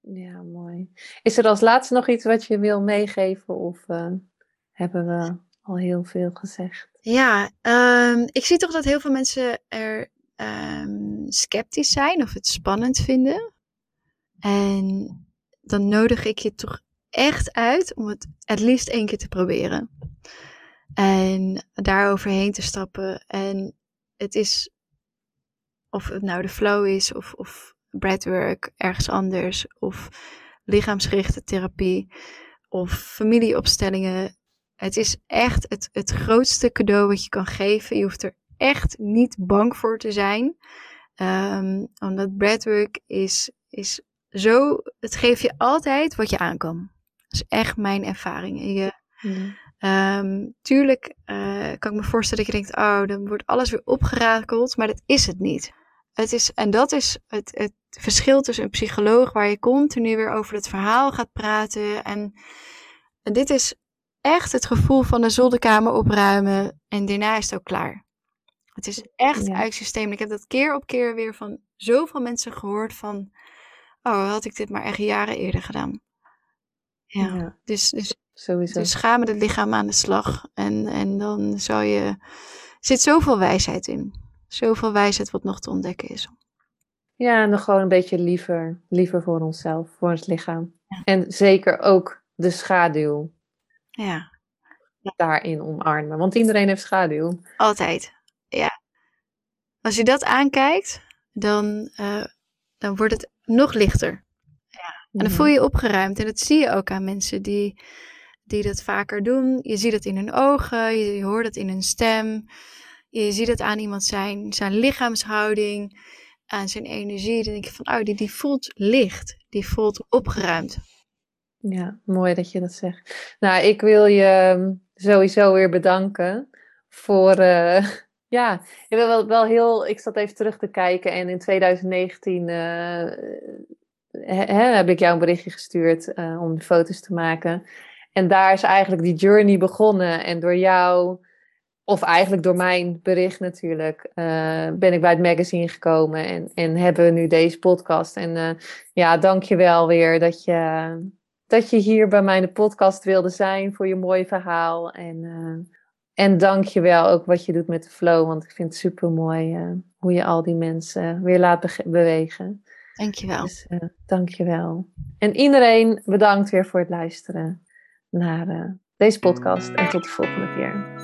Speaker 1: Ja, mooi. Is er als laatste nog iets wat je wil meegeven of uh, hebben we al heel veel gezegd?
Speaker 2: Ja, um, ik zie toch dat heel veel mensen er um, sceptisch zijn of het spannend vinden. En dan nodig ik je toch echt uit om het het liefst één keer te proberen. En daar overheen te stappen. En het is, of het nou de flow is of, of breathwork ergens anders, of lichaamsgerichte therapie, of familieopstellingen. Het is echt het, het grootste cadeau wat je kan geven. Je hoeft er echt niet bang voor te zijn. Um, omdat breathwork is, is zo, het geeft je altijd wat je aankan. Dat is echt mijn ervaring. Je, um, tuurlijk uh, kan ik me voorstellen dat je denkt, oh, dan wordt alles weer opgerakeld, maar dat is het niet. Het is, en dat is het, het verschil tussen een psycholoog waar je continu weer over het verhaal gaat praten. En, en dit is echt het gevoel van de zolderkamer opruimen en daarna is het ook klaar. Het is echt ja. uit systeem. Ik heb dat keer op keer weer van zoveel mensen gehoord van, oh, had ik dit maar echt jaren eerder gedaan. Ja, ja. dus, dus, Sowieso. dus ga met het lichaam aan de slag en, en dan zal je, er zit zoveel wijsheid in. Zoveel wijsheid wat nog te ontdekken is.
Speaker 1: Ja, en dan gewoon een beetje liever, liever voor onszelf, voor ons lichaam. Ja. En zeker ook de schaduw.
Speaker 2: Ja.
Speaker 1: Daarin omarmen. Want iedereen heeft schaduw.
Speaker 2: Altijd. Ja. Als je dat aankijkt, dan, uh, dan wordt het nog lichter. Ja. En dan voel je je opgeruimd. En dat zie je ook aan mensen die, die dat vaker doen. Je ziet het in hun ogen, je, je hoort het in hun stem. Je ziet het aan iemand zijn, zijn lichaamshouding, aan zijn energie. Dan denk je van, oh, die, die voelt licht. Die voelt opgeruimd.
Speaker 1: Ja, mooi dat je dat zegt. Nou, ik wil je ehm, sowieso weer bedanken voor... Uh, ja, ik wil wel, wel heel... Ik zat even terug te kijken en in 2019... Uh, he, heb ik jou een berichtje gestuurd uh, om foto's te maken. En daar is eigenlijk die journey begonnen. En door jou of eigenlijk door mijn bericht natuurlijk, uh, ben ik bij het magazine gekomen en, en hebben we nu deze podcast. En ja, dank je wel weer dat je, dat je hier bij mij in de podcast wilde zijn voor je mooie verhaal. En, en dank je wel ook wat je doet met de flow, want ik vind het super mooi hoe je al die mensen weer laat be bewegen.
Speaker 2: Dank je wel.
Speaker 1: Dus dank je wel. En iedereen bedankt weer voor het luisteren naar deze podcast en tot de volgende keer.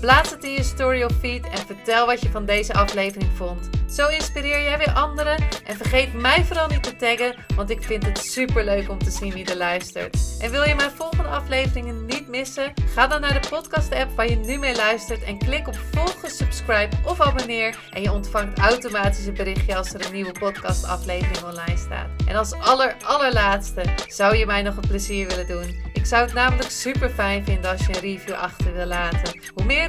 Speaker 1: Plaats het in je story of feed en vertel wat je van deze aflevering vond. Zo inspireer jij weer anderen en vergeet mij vooral niet te taggen, want ik vind het super leuk om te zien wie er luistert. En wil je mijn volgende afleveringen niet missen? Ga dan naar de podcast app waar je nu mee luistert en klik op volgen, subscribe of abonneer en je ontvangt automatisch een berichtje als er een nieuwe podcast aflevering online staat. En als aller allerlaatste zou je mij nog een plezier willen doen. Ik zou het namelijk super fijn vinden als je een review achter wil laten. Hoe meer